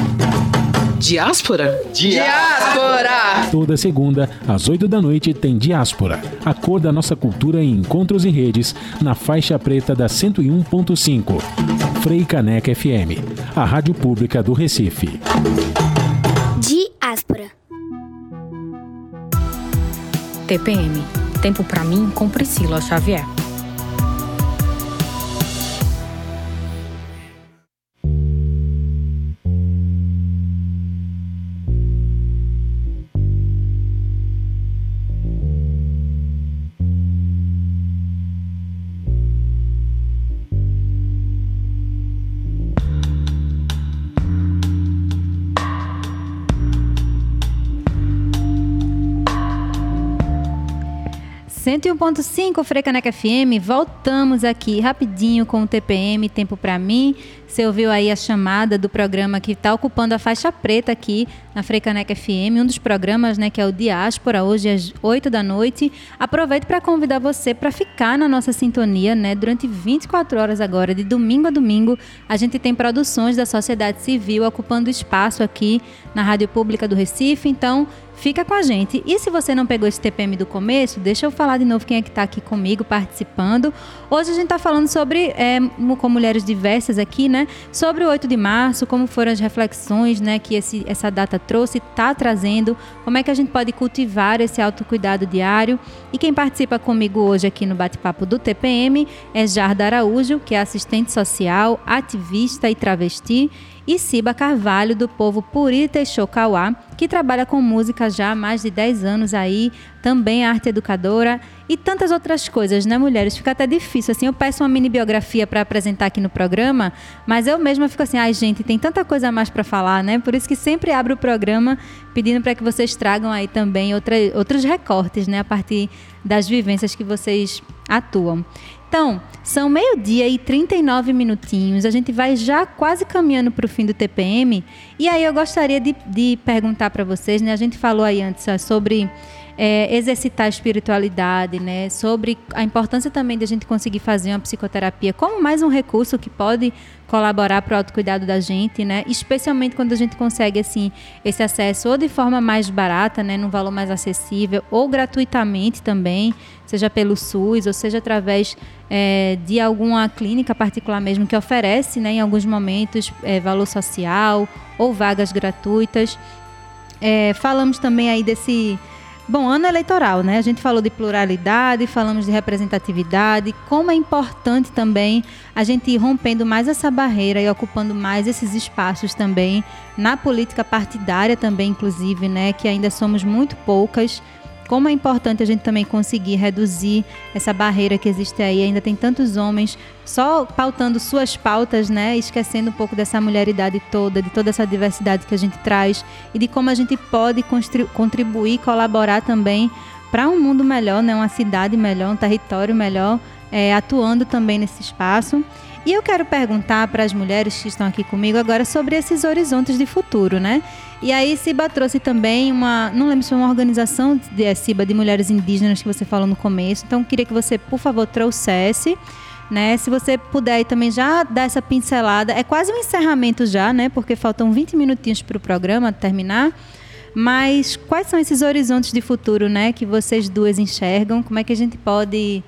Diáspora? Diáspora! Toda segunda, às 8 da noite, tem Diáspora, a cor da nossa cultura em encontros e redes, na faixa preta da 101.5. Frei Caneca FM, a rádio pública do Recife. Diáspora. TPM Tempo para mim com Priscila Xavier. Cento e um ponto cinco, Frecaneca FM, voltamos aqui rapidinho com o TPM, Tempo para mim. Você ouviu aí a chamada do programa que está ocupando a faixa preta aqui na Frecaneca FM, um dos programas, né, que é o Diáspora, hoje às 8 da noite. Aproveito para convidar você para ficar na nossa sintonia, né, durante 24 horas agora, de domingo a domingo. A gente tem produções da sociedade civil ocupando espaço aqui na Rádio Pública do Recife, então Fica com a gente. E se você não pegou esse TPM do começo, deixa eu falar de novo quem é que está aqui comigo participando. Hoje a gente está falando sobre, é, com mulheres diversas aqui, né? Sobre o 8 de março, como foram as reflexões né, que esse, essa data trouxe, está trazendo, como é que a gente pode cultivar esse autocuidado diário. E quem participa comigo hoje aqui no bate-papo do TPM é Jarda Araújo, que é assistente social, ativista e travesti e Ciba Carvalho, do povo Purita e Chocauá, que trabalha com música já há mais de 10 anos aí, também é arte educadora e tantas outras coisas, né, mulheres? Fica até difícil, assim, eu peço uma mini biografia para apresentar aqui no programa, mas eu mesma fico assim, ai gente, tem tanta coisa a mais para falar, né? Por isso que sempre abro o programa pedindo para que vocês tragam aí também outra, outros recortes, né, a partir das vivências que vocês atuam. Então, são meio-dia e 39 minutinhos. A gente vai já quase caminhando para o fim do TPM. E aí eu gostaria de, de perguntar para vocês, né? A gente falou aí antes sobre é, exercitar a espiritualidade, né? Sobre a importância também de a gente conseguir fazer uma psicoterapia como mais um recurso que pode colaborar para o autocuidado da gente, né? Especialmente quando a gente consegue assim esse acesso ou de forma mais barata, né, num valor mais acessível, ou gratuitamente também, seja pelo SUS ou seja através é, de alguma clínica particular mesmo que oferece, né, em alguns momentos, é, valor social ou vagas gratuitas. É, falamos também aí desse Bom, ano eleitoral, né? A gente falou de pluralidade, falamos de representatividade, como é importante também a gente ir rompendo mais essa barreira e ocupando mais esses espaços também na política partidária também, inclusive, né? Que ainda somos muito poucas como é importante a gente também conseguir reduzir essa barreira que existe aí. Ainda tem tantos homens só pautando suas pautas, né? Esquecendo um pouco dessa mulheridade toda, de toda essa diversidade que a gente traz e de como a gente pode contribuir, colaborar também para um mundo melhor, né? Uma cidade melhor, um território melhor, é, atuando também nesse espaço. E eu quero perguntar para as mulheres que estão aqui comigo agora sobre esses horizontes de futuro, né? E aí Ciba trouxe também uma, não lembro se foi uma organização de é, Ciba de mulheres indígenas que você falou no começo. Então queria que você, por favor, trouxesse, né? Se você puder também já dar essa pincelada, é quase um encerramento já, né? Porque faltam 20 minutinhos para o programa terminar. Mas quais são esses horizontes de futuro, né, que vocês duas enxergam? Como é que a gente pode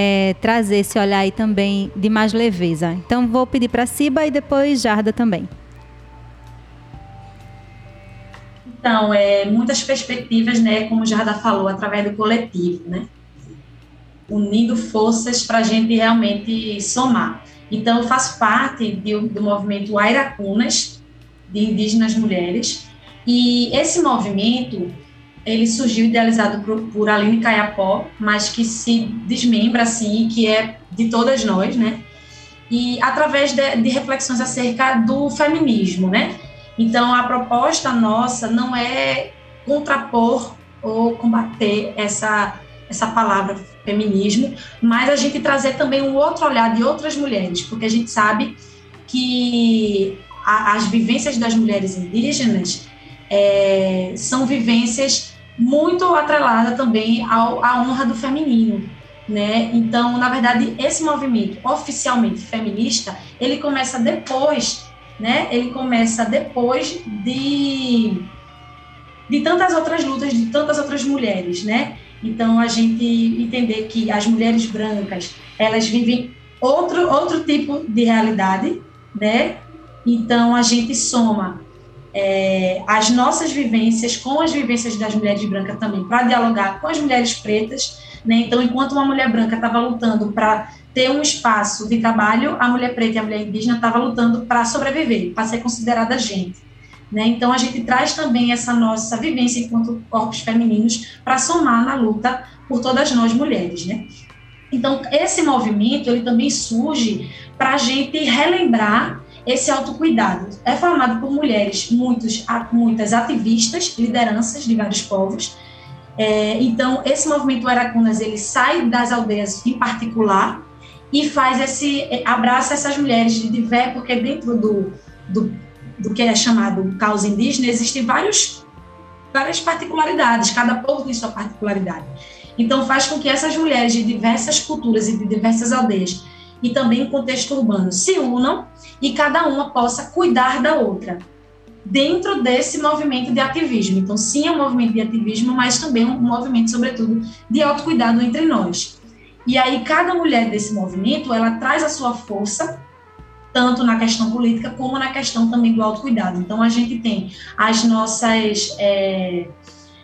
é, trazer esse olhar aí também de mais leveza. Então vou pedir para Ciba e depois Jarda também. Então, é, muitas perspectivas, né, como Jarda falou, através do coletivo, né, unindo forças para a gente realmente somar. Então, eu faço parte de, do movimento Airacunas, de indígenas mulheres, e esse movimento ele surgiu idealizado por, por Aline Caiapó, mas que se desmembra assim, que é de todas nós, né? E através de, de reflexões acerca do feminismo, né? Então a proposta nossa não é contrapor ou combater essa essa palavra feminismo, mas a gente trazer também um outro olhar de outras mulheres, porque a gente sabe que a, as vivências das mulheres indígenas é, são vivências muito atreladas também ao, à honra do feminino. Né? Então, na verdade, esse movimento oficialmente feminista, ele começa depois, né? Ele começa depois de de tantas outras lutas de tantas outras mulheres, né? Então, a gente entender que as mulheres brancas, elas vivem outro, outro tipo de realidade, né? Então, a gente soma é, as nossas vivências com as vivências das mulheres brancas também, para dialogar com as mulheres pretas, né? Então, enquanto uma mulher branca estava lutando para ter um espaço de trabalho, a mulher preta e a mulher indígena estava lutando para sobreviver, para ser considerada gente. Né? Então, a gente traz também essa nossa vivência enquanto corpos femininos para somar na luta por todas nós mulheres. Né? Então, esse movimento ele também surge para a gente relembrar esse autocuidado. É formado por mulheres, muitos, muitas ativistas, lideranças de vários povos. É, então, esse movimento Aracunas ele sai das aldeias em particular e faz esse abraça essas mulheres de diversos, porque dentro do, do do que é chamado causa indígena, existem vários, várias particularidades, cada povo tem sua particularidade. Então, faz com que essas mulheres de diversas culturas e de diversas aldeias, e também contexto urbano, se unam e cada uma possa cuidar da outra, dentro desse movimento de ativismo. Então, sim, é um movimento de ativismo, mas também um movimento, sobretudo, de autocuidado entre nós. E aí, cada mulher desse movimento, ela traz a sua força tanto na questão política como na questão também do autocuidado. Então, a gente tem as nossas. É,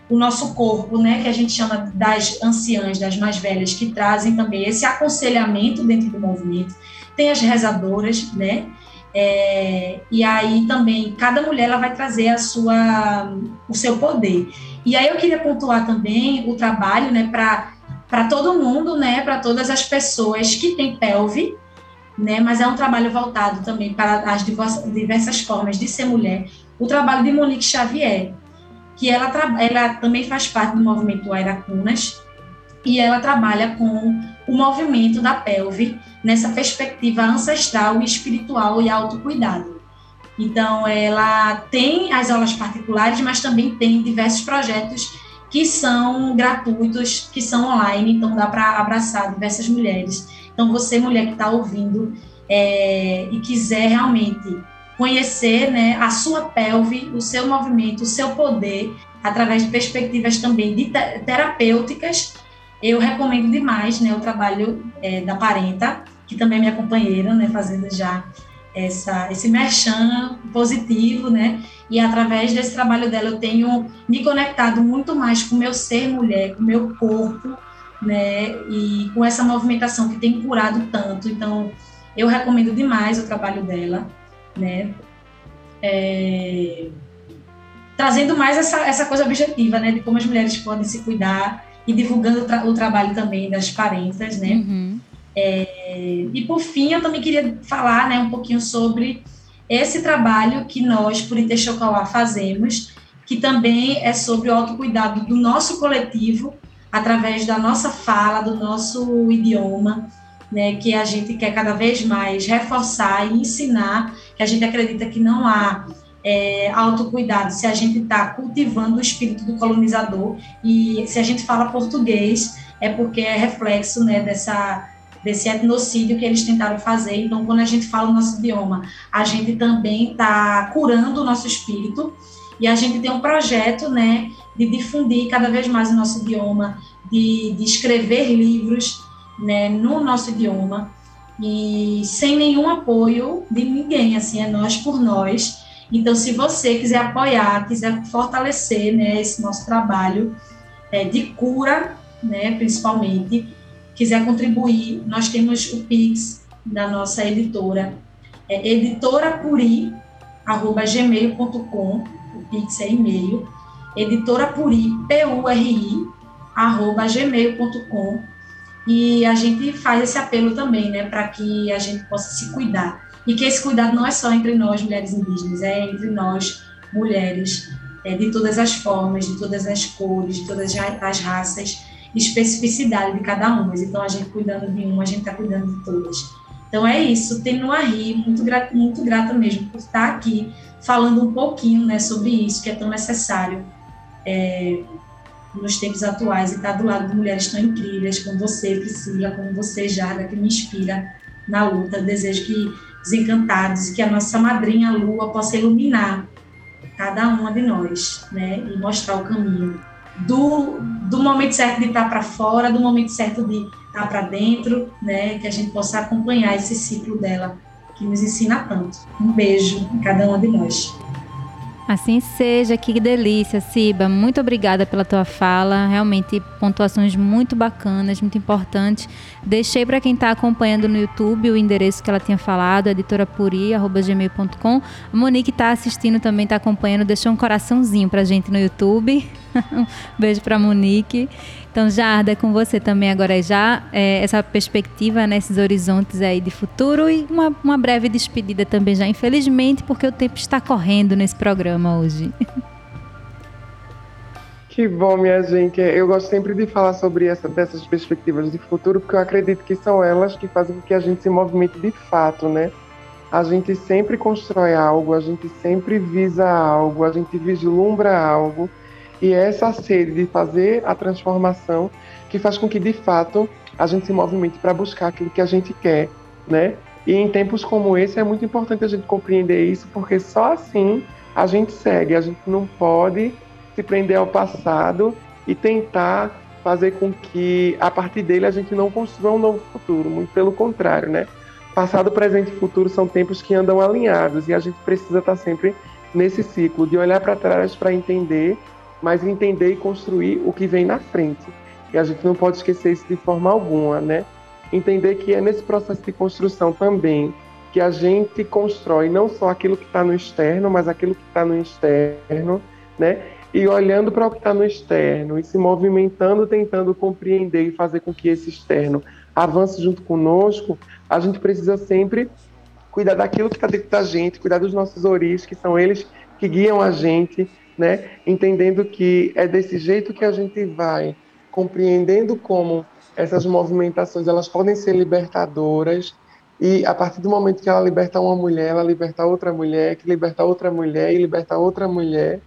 o nosso corpo, né, que a gente chama das anciãs, das mais velhas, que trazem também esse aconselhamento dentro do movimento. Tem as rezadoras, né, é, e aí também cada mulher ela vai trazer a sua, o seu poder. E aí eu queria pontuar também o trabalho, né, para para todo mundo, né, para todas as pessoas que têm pelve, né? Mas é um trabalho voltado também para as diversas formas de ser mulher. O trabalho de Monique Xavier, que ela, ela também faz parte do movimento Airacunas, e ela trabalha com o movimento da pelve nessa perspectiva ancestral e espiritual e autocuidado. Então, ela tem as aulas particulares, mas também tem diversos projetos que são gratuitos, que são online, então dá para abraçar diversas mulheres então, você, mulher que está ouvindo é, e quiser realmente conhecer né, a sua pelve, o seu movimento, o seu poder, através de perspectivas também de terapêuticas, eu recomendo demais né, o trabalho é, da Parenta, que também é minha companheira, né, fazendo já essa, esse merchan positivo, né? E através desse trabalho dela eu tenho me conectado muito mais com o meu ser mulher, com o meu corpo, né? E com essa movimentação que tem curado tanto, então eu recomendo demais o trabalho dela, né? É... Trazendo mais essa, essa coisa objetiva, né? De como as mulheres podem se cuidar e divulgando o, tra o trabalho também das parentas, né? Uhum. É... E por fim, eu também queria falar, né, um pouquinho sobre esse trabalho que nós, por Itexocauá, fazemos, que também é sobre o autocuidado do nosso coletivo através da nossa fala, do nosso idioma, né, que a gente quer cada vez mais reforçar e ensinar, que a gente acredita que não há é, autocuidado se a gente está cultivando o espírito do colonizador e se a gente fala português é porque é reflexo né, dessa desse etnocídio que eles tentaram fazer. Então, quando a gente fala o nosso idioma, a gente também está curando o nosso espírito e a gente tem um projeto, né, de difundir cada vez mais o nosso idioma, de, de escrever livros né, no nosso idioma e sem nenhum apoio de ninguém, assim, é nós por nós. Então, se você quiser apoiar, quiser fortalecer né, esse nosso trabalho é, de cura, né, principalmente, quiser contribuir, nós temos o Pix da nossa editora, é editorapuri.gmail.com, o Pix é e-mail, editorapuri, P-U-R-I, arroba gmail.com e a gente faz esse apelo também, né, para que a gente possa se cuidar. E que esse cuidado não é só entre nós, mulheres indígenas, é entre nós, mulheres, é, de todas as formas, de todas as cores, de todas as raças, especificidade de cada uma. Então, a gente cuidando de uma, a gente está cuidando de todas. Então é isso, tenho a rir, muito muito grata mesmo por estar aqui falando um pouquinho né, sobre isso que é tão necessário é, nos tempos atuais e estar do lado de mulheres tão incríveis como você, Priscila, como você, Jada, que me inspira na luta. desejo que desencantados e que a nossa madrinha Lua possa iluminar cada uma de nós, né, e mostrar o caminho do, do momento certo de estar para fora, do momento certo de estar para dentro, né, que a gente possa acompanhar esse ciclo dela que nos ensina tanto. Um beijo em cada uma de nós. Assim seja, que delícia, Siba. Muito obrigada pela tua fala. Realmente, pontuações muito bacanas, muito importantes. Deixei para quem está acompanhando no YouTube o endereço que ela tinha falado, editorapuri.gmail.com. A Monique está assistindo também, está acompanhando, deixou um coraçãozinho para gente no YouTube. um beijo para Monique. Então, Jarda, é com você também agora já é, essa perspectiva, nesses né, horizontes aí de futuro e uma, uma breve despedida também já, infelizmente, porque o tempo está correndo nesse programa hoje. Que bom, minha gente. Eu gosto sempre de falar sobre essa, dessas perspectivas de futuro, porque eu acredito que são elas que fazem com que a gente se movimente de fato, né? A gente sempre constrói algo, a gente sempre visa algo, a gente vislumbra algo e é essa sede de fazer a transformação que faz com que, de fato, a gente se movimente para buscar aquilo que a gente quer, né? E em tempos como esse é muito importante a gente compreender isso, porque só assim a gente segue. A gente não pode se prender ao passado e tentar fazer com que a partir dele a gente não construa um novo futuro. Muito pelo contrário, né? Passado, presente e futuro são tempos que andam alinhados e a gente precisa estar sempre nesse ciclo de olhar para trás para entender mas entender e construir o que vem na frente. E a gente não pode esquecer isso de forma alguma, né? Entender que é nesse processo de construção também que a gente constrói não só aquilo que está no externo, mas aquilo que está no externo, né? E olhando para o que está no externo e se movimentando, tentando compreender e fazer com que esse externo avance junto conosco, a gente precisa sempre cuidar daquilo que está dentro da gente, cuidar dos nossos oris, que são eles que guiam a gente, né? Entendendo que é desse jeito que a gente vai compreendendo como essas movimentações elas podem ser libertadoras e a partir do momento que ela liberta uma mulher, ela liberta outra mulher, que liberta outra mulher e liberta outra mulher.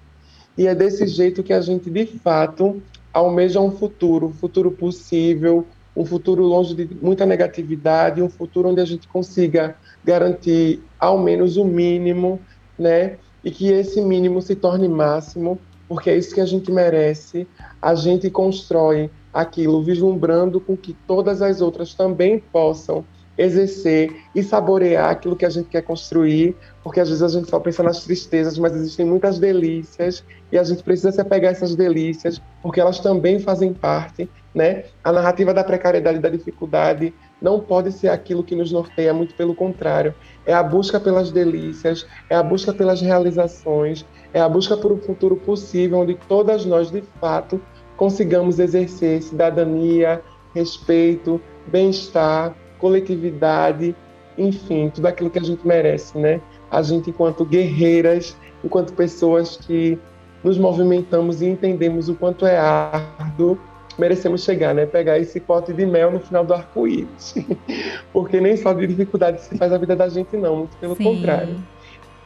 E é desse jeito que a gente de fato almeja um futuro, um futuro possível, um futuro longe de muita negatividade, um futuro onde a gente consiga garantir ao menos o mínimo, né? E que esse mínimo se torne máximo, porque é isso que a gente merece. A gente constrói aquilo vislumbrando com que todas as outras também possam exercer e saborear aquilo que a gente quer construir, porque às vezes a gente só pensa nas tristezas, mas existem muitas delícias e a gente precisa se apegar a essas delícias, porque elas também fazem parte, né? A narrativa da precariedade da dificuldade não pode ser aquilo que nos norteia, muito pelo contrário. É a busca pelas delícias, é a busca pelas realizações, é a busca por um futuro possível onde todas nós, de fato, consigamos exercer cidadania, respeito, bem-estar, coletividade, enfim, tudo aquilo que a gente merece, né? A gente, enquanto guerreiras, enquanto pessoas que nos movimentamos e entendemos o quanto é árduo merecemos chegar, né? Pegar esse pote de mel no final do arco-íris. Porque nem só de dificuldade se faz a vida da gente, não, muito pelo Sim. contrário.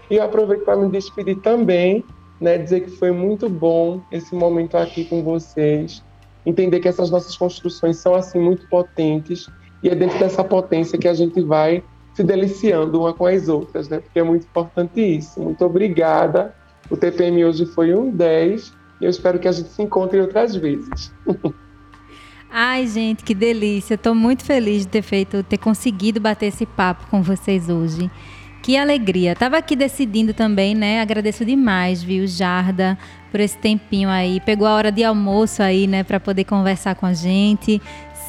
E eu aproveito para me despedir também, né? Dizer que foi muito bom esse momento aqui com vocês. Entender que essas nossas construções são, assim, muito potentes. E é dentro dessa potência que a gente vai se deliciando uma com as outras, né? Porque é muito importante isso. Muito obrigada. O TPM hoje foi um 10 e eu espero que a gente se encontre outras vezes. Ai, gente, que delícia. Estou muito feliz de ter feito, ter conseguido bater esse papo com vocês hoje. Que alegria. Tava aqui decidindo também, né? Agradeço demais, viu, Jarda, por esse tempinho aí. Pegou a hora de almoço aí, né, para poder conversar com a gente.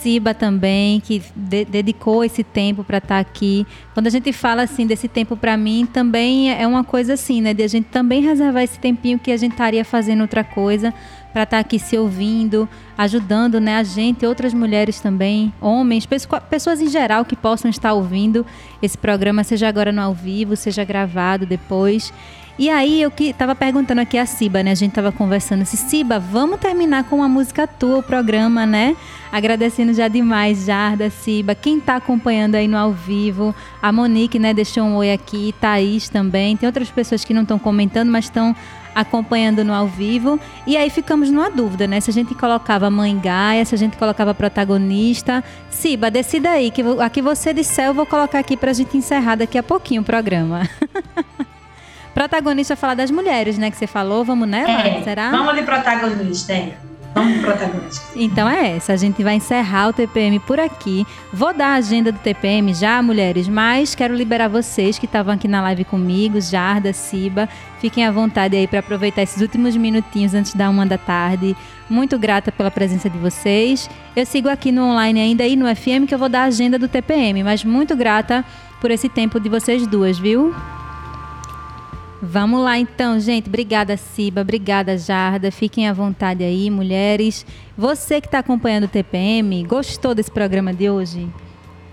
Siba também, que de dedicou esse tempo para estar tá aqui. Quando a gente fala assim desse tempo para mim, também é uma coisa assim, né? De a gente também reservar esse tempinho que a gente estaria fazendo outra coisa para estar tá aqui se ouvindo, ajudando, né, a gente, outras mulheres também, homens, pessoas em geral que possam estar ouvindo esse programa, seja agora no ao vivo, seja gravado depois. E aí eu que tava perguntando aqui a Ciba, né? A gente tava conversando se Ciba, vamos terminar com uma música tua o programa, né? Agradecendo já demais, Jarda, Ciba, quem tá acompanhando aí no ao vivo, a Monique, né, deixou um oi aqui, Thaís também. Tem outras pessoas que não estão comentando, mas estão acompanhando no ao vivo. E aí ficamos numa dúvida, né? Se a gente colocava Mãe Gaia, se a gente colocava protagonista. Ciba, decida aí, que a que você disser eu vou colocar aqui pra gente encerrar daqui a pouquinho o programa. protagonista falar das mulheres, né? Que você falou, vamos nela? É, Será? Vamos de protagonista, é. Vamos pro protagonista. Então é essa. A gente vai encerrar o TPM por aqui. Vou dar a agenda do TPM já, mulheres, mas quero liberar vocês que estavam aqui na live comigo, Jarda, Ciba. Fiquem à vontade aí para aproveitar esses últimos minutinhos antes da uma da tarde. Muito grata pela presença de vocês. Eu sigo aqui no online ainda aí no FM que eu vou dar a agenda do TPM, mas muito grata por esse tempo de vocês duas, viu? Vamos lá então, gente. Obrigada, Ciba. Obrigada, Jarda. Fiquem à vontade aí, mulheres. Você que está acompanhando o TPM, gostou desse programa de hoje?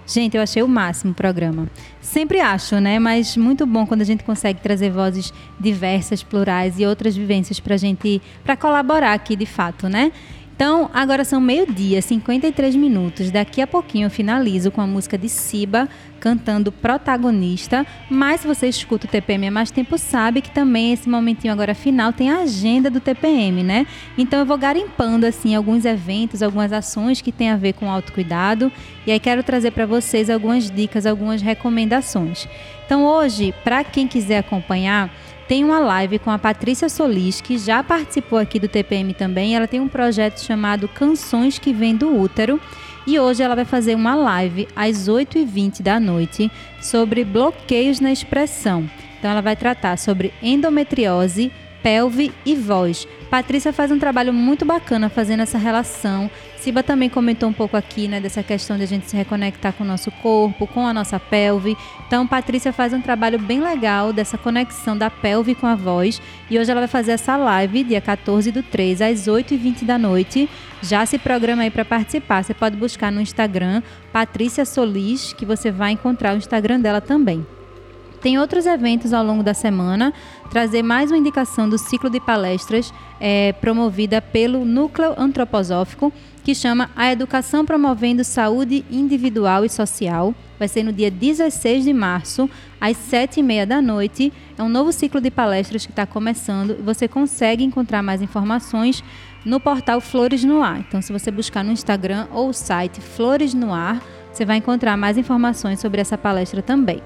Gente, eu achei o máximo o programa. Sempre acho, né? Mas muito bom quando a gente consegue trazer vozes diversas, plurais e outras vivências para gente, para colaborar aqui de fato, né? Então, agora são meio-dia, 53 minutos. Daqui a pouquinho eu finalizo com a música de Siba cantando protagonista. Mas se você escuta o TPM há mais tempo, sabe que também esse momentinho agora final tem a agenda do TPM, né? Então eu vou garimpando assim alguns eventos, algumas ações que tem a ver com autocuidado. E aí quero trazer para vocês algumas dicas, algumas recomendações. Então hoje, para quem quiser acompanhar, tem uma live com a Patrícia Solis, que já participou aqui do TPM também. Ela tem um projeto chamado Canções que Vêm do Útero. E hoje ela vai fazer uma live às 8h20 da noite sobre bloqueios na expressão. Então ela vai tratar sobre endometriose, pelve e voz. Patrícia faz um trabalho muito bacana fazendo essa relação. Siba também comentou um pouco aqui, né, dessa questão de a gente se reconectar com o nosso corpo, com a nossa pelve. Então, Patrícia faz um trabalho bem legal dessa conexão da pelve com a voz. E hoje ela vai fazer essa live, dia 14 do 3, às 8h20 da noite. Já se programa aí para participar. Você pode buscar no Instagram, Patrícia Solis, que você vai encontrar o Instagram dela também. Tem outros eventos ao longo da semana, trazer mais uma indicação do ciclo de palestras é, promovida pelo Núcleo Antroposófico, que chama A Educação Promovendo Saúde Individual e Social. Vai ser no dia 16 de março, às 7h30 da noite. É um novo ciclo de palestras que está começando. Você consegue encontrar mais informações no portal Flores no Ar. Então, se você buscar no Instagram ou site Flores no Ar, você vai encontrar mais informações sobre essa palestra também.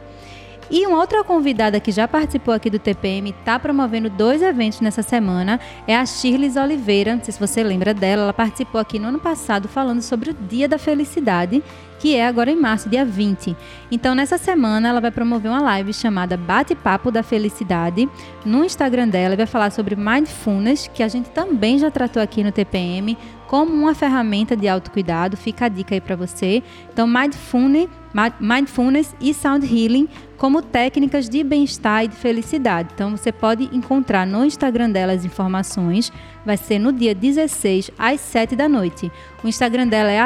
E uma outra convidada que já participou aqui do TPM, está promovendo dois eventos nessa semana, é a Shirley Oliveira. Não sei se você lembra dela, ela participou aqui no ano passado falando sobre o Dia da Felicidade, que é agora em março, dia 20. Então, nessa semana, ela vai promover uma live chamada Bate-Papo da Felicidade no Instagram dela vai falar sobre Mindfulness, que a gente também já tratou aqui no TPM, como uma ferramenta de autocuidado. Fica a dica aí para você. Então, Mindfulness, e Sound Healing como técnicas de bem-estar e de felicidade. Então, você pode encontrar no Instagram dela as informações. Vai ser no dia 16 às 7 da noite. O Instagram dela é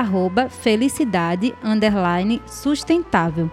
felicidade sustentável.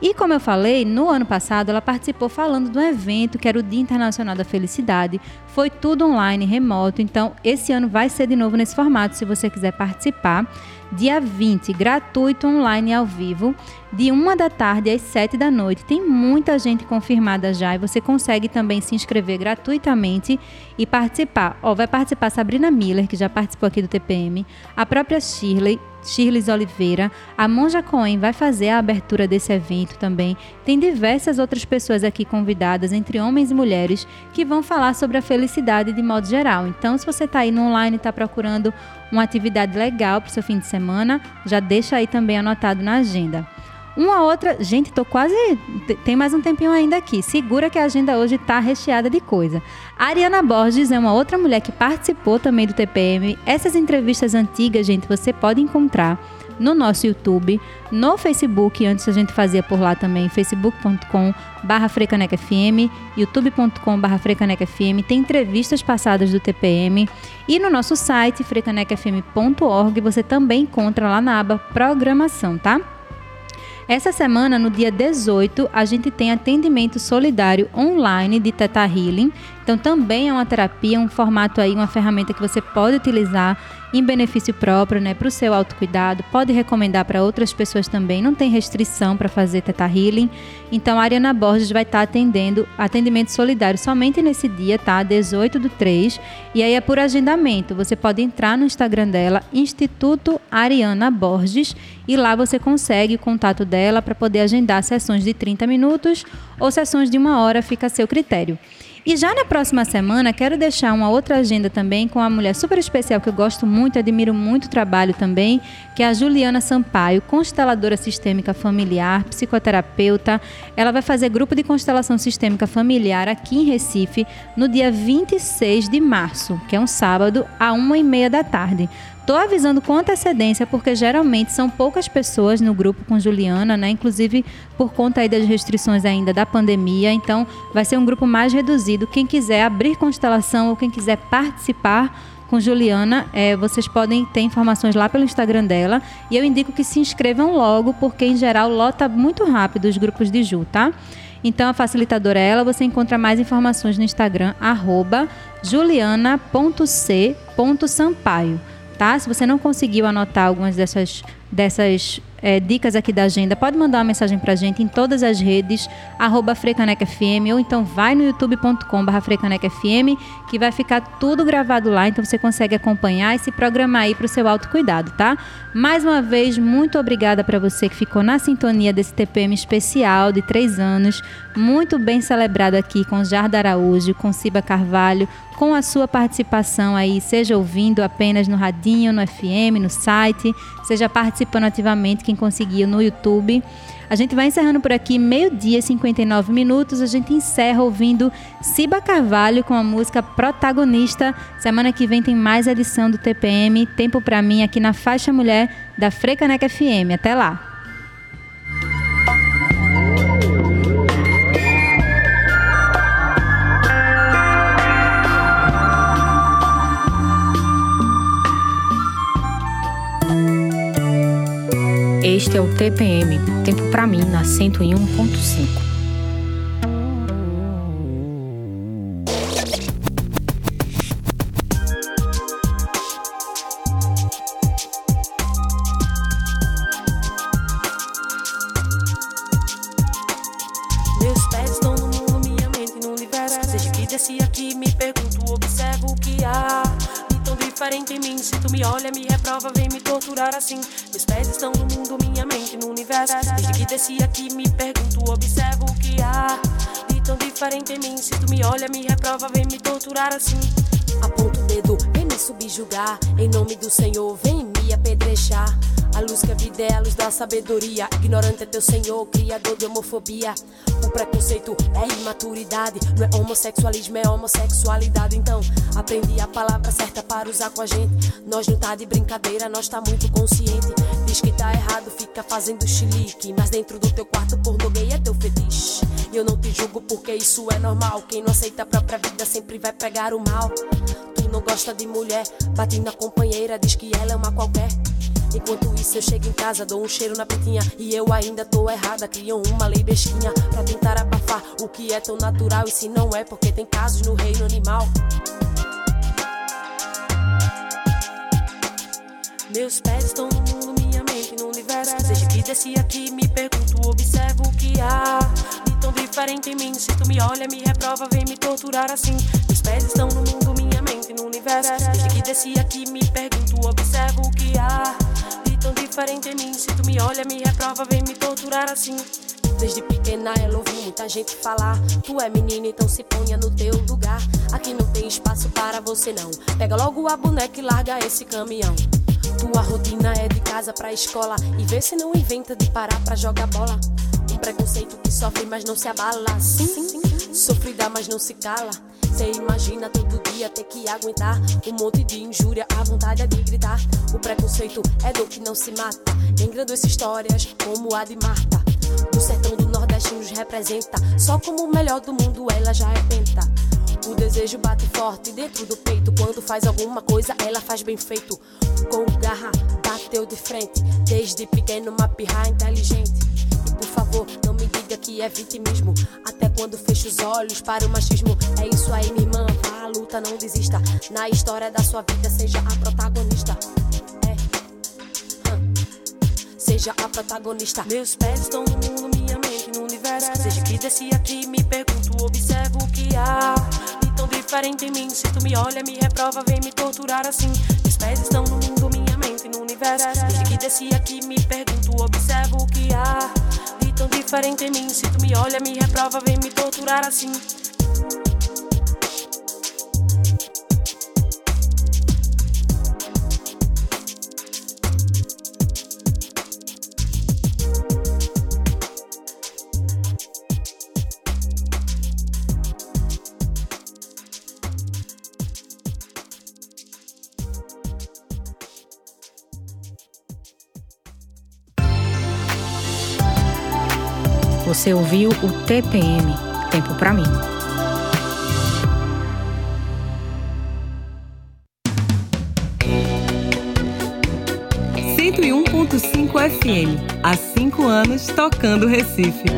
E como eu falei, no ano passado ela participou falando de um evento que era o Dia Internacional da Felicidade. Foi tudo online, remoto. Então, esse ano vai ser de novo nesse formato, se você quiser participar. Dia 20, gratuito online ao vivo, de 1 da tarde às 7 da noite. Tem muita gente confirmada já e você consegue também se inscrever gratuitamente e participar. Ó, vai participar Sabrina Miller, que já participou aqui do TPM, a própria Shirley, Shirley Oliveira. A Monja Cohen vai fazer a abertura desse evento também. Tem diversas outras pessoas aqui convidadas, entre homens e mulheres, que vão falar sobre a felicidade de modo geral. Então, se você está aí no online e está procurando uma atividade legal para o seu fim de semana, já deixa aí também anotado na agenda. Uma outra. Gente, tô quase. Tem mais um tempinho ainda aqui. Segura que a agenda hoje tá recheada de coisa. A Ariana Borges é uma outra mulher que participou também do TPM. Essas entrevistas antigas, gente, você pode encontrar no nosso YouTube, no Facebook, antes a gente fazia por lá também, facebook.com barra frecanecfm, youtube.com barra frecanecfm, tem entrevistas passadas do TPM e no nosso site frecanecfm.org você também encontra lá na aba programação, tá? Essa semana, no dia 18, a gente tem atendimento solidário online de Teta Healing. Então também é uma terapia, um formato aí, uma ferramenta que você pode utilizar em benefício próprio, né, para o seu autocuidado. Pode recomendar para outras pessoas também. Não tem restrição para fazer Teta Healing. Então a Ariana Borges vai estar tá atendendo atendimento solidário somente nesse dia, tá? 18 do 3. E aí é por agendamento. Você pode entrar no Instagram dela, Instituto Ariana Borges, e lá você consegue o contato dela para poder agendar sessões de 30 minutos ou sessões de uma hora, fica a seu critério. E já na próxima semana, quero deixar uma outra agenda também com uma mulher super especial que eu gosto muito, admiro muito o trabalho também, que é a Juliana Sampaio, consteladora sistêmica familiar, psicoterapeuta. Ela vai fazer grupo de constelação sistêmica familiar aqui em Recife no dia 26 de março, que é um sábado, a uma e meia da tarde. Estou avisando com antecedência porque geralmente são poucas pessoas no grupo com Juliana, né? Inclusive por conta aí das restrições ainda da pandemia. Então vai ser um grupo mais reduzido. Quem quiser abrir constelação ou quem quiser participar com Juliana, é, vocês podem ter informações lá pelo Instagram dela. E eu indico que se inscrevam logo, porque em geral lota muito rápido os grupos de Ju, tá? Então a facilitadora é ela, você encontra mais informações no Instagram, juliana.c.sampaio tá? Se você não conseguiu anotar algumas dessas, dessas é, dicas aqui da agenda, pode mandar uma mensagem para a gente em todas as redes, arroba FrecanecFM, ou então vai no youtube.com.br FrecanecFM, que vai ficar tudo gravado lá, então você consegue acompanhar e se programar aí para o seu autocuidado, tá? Mais uma vez, muito obrigada para você que ficou na sintonia desse TPM especial de três anos, muito bem celebrado aqui com Jarda Araújo, com Ciba Carvalho, com a sua participação aí, seja ouvindo apenas no radinho, no FM, no site, seja participando ativamente, quem conseguiu no YouTube. A gente vai encerrando por aqui, meio-dia, 59 minutos. A gente encerra ouvindo Ciba Carvalho com a música Protagonista. Semana que vem tem mais edição do TPM. Tempo para mim aqui na Faixa Mulher da Frecaneca FM. Até lá! Este é o TPM, tempo para mim na 101.5. desci aqui, me pergunto, observo o que há de tão diferente em mim. Se tu me olha, me reprova, vem me torturar assim. Aponta o dedo, vem me subjugar. Em nome do Senhor, vem me apedrejar. A luz que a vida é a luz da sabedoria. Ignorante é teu Senhor, criador de homofobia. O preconceito é imaturidade. Não é homossexualismo, é homossexualidade. Então, aprendi a palavra certa para usar com a gente. Nós não tá de brincadeira, nós tá muito consciente. Diz que tá errado, fica fazendo chilique. Mas dentro do teu quarto, pornô gay é teu fetiche. E eu não te julgo porque isso é normal. Quem não aceita a própria vida sempre vai pegar o mal. Tu não gosta de mulher, bate na companheira, diz que ela é uma qualquer. Enquanto isso eu chego em casa, dou um cheiro na pitinha E eu ainda tô errada, criam uma lei besquinha Pra tentar abafar o que é tão natural E se não é, porque tem casos no reino animal Meus pés estão no universo. Desde que desci aqui me pergunto, observo o que há De tão diferente em mim, se tu me olha, me reprova, vem me torturar assim. Meus pés estão no mundo, minha mente no universo. Desde que desci aqui me pergunto, observo o que há De tão diferente em mim, se tu me olha, me reprova, vem me torturar assim. Desde pequena ela ouviu muita gente falar Tu é menina, então se ponha no teu lugar. Aqui não tem espaço para você não. Pega logo a boneca e larga esse caminhão. Tua rotina casa pra escola E vê se não inventa de parar pra jogar bola. Um preconceito que sofre mas não se abala. Sim, sim, sofrida mas não se cala. Cê imagina todo dia ter que aguentar Um monte de injúria, a vontade é de gritar. O preconceito é dor que não se mata. Engrandece histórias como a de Marta. Do sertão do Nordeste nos representa. Só como o melhor do mundo ela já é penta o desejo bate forte dentro do peito. Quando faz alguma coisa, ela faz bem feito. Com garra, bateu de frente. Desde pequeno, uma pirra inteligente. favor, não me diga que é vitimismo. Até quando fecho os olhos para o machismo. É isso aí, minha irmã. Vá à luta, não desista. Na história da sua vida, seja a protagonista. É. Hum. Seja a protagonista. Meus pés estão no mundo, Seja que desci aqui, me pergunto, observo o que há tão diferente em mim. Se tu me olha, me reprova, vem me torturar assim. Meus pés estão no mundo, minha mente no universo. Desde que desci aqui, me pergunto, observo o que há de tão diferente em mim. Se tu me olha, me reprova, vem me torturar assim. Você ouviu o TPM Tempo para mim. FM, há cinco anos tocando Recife.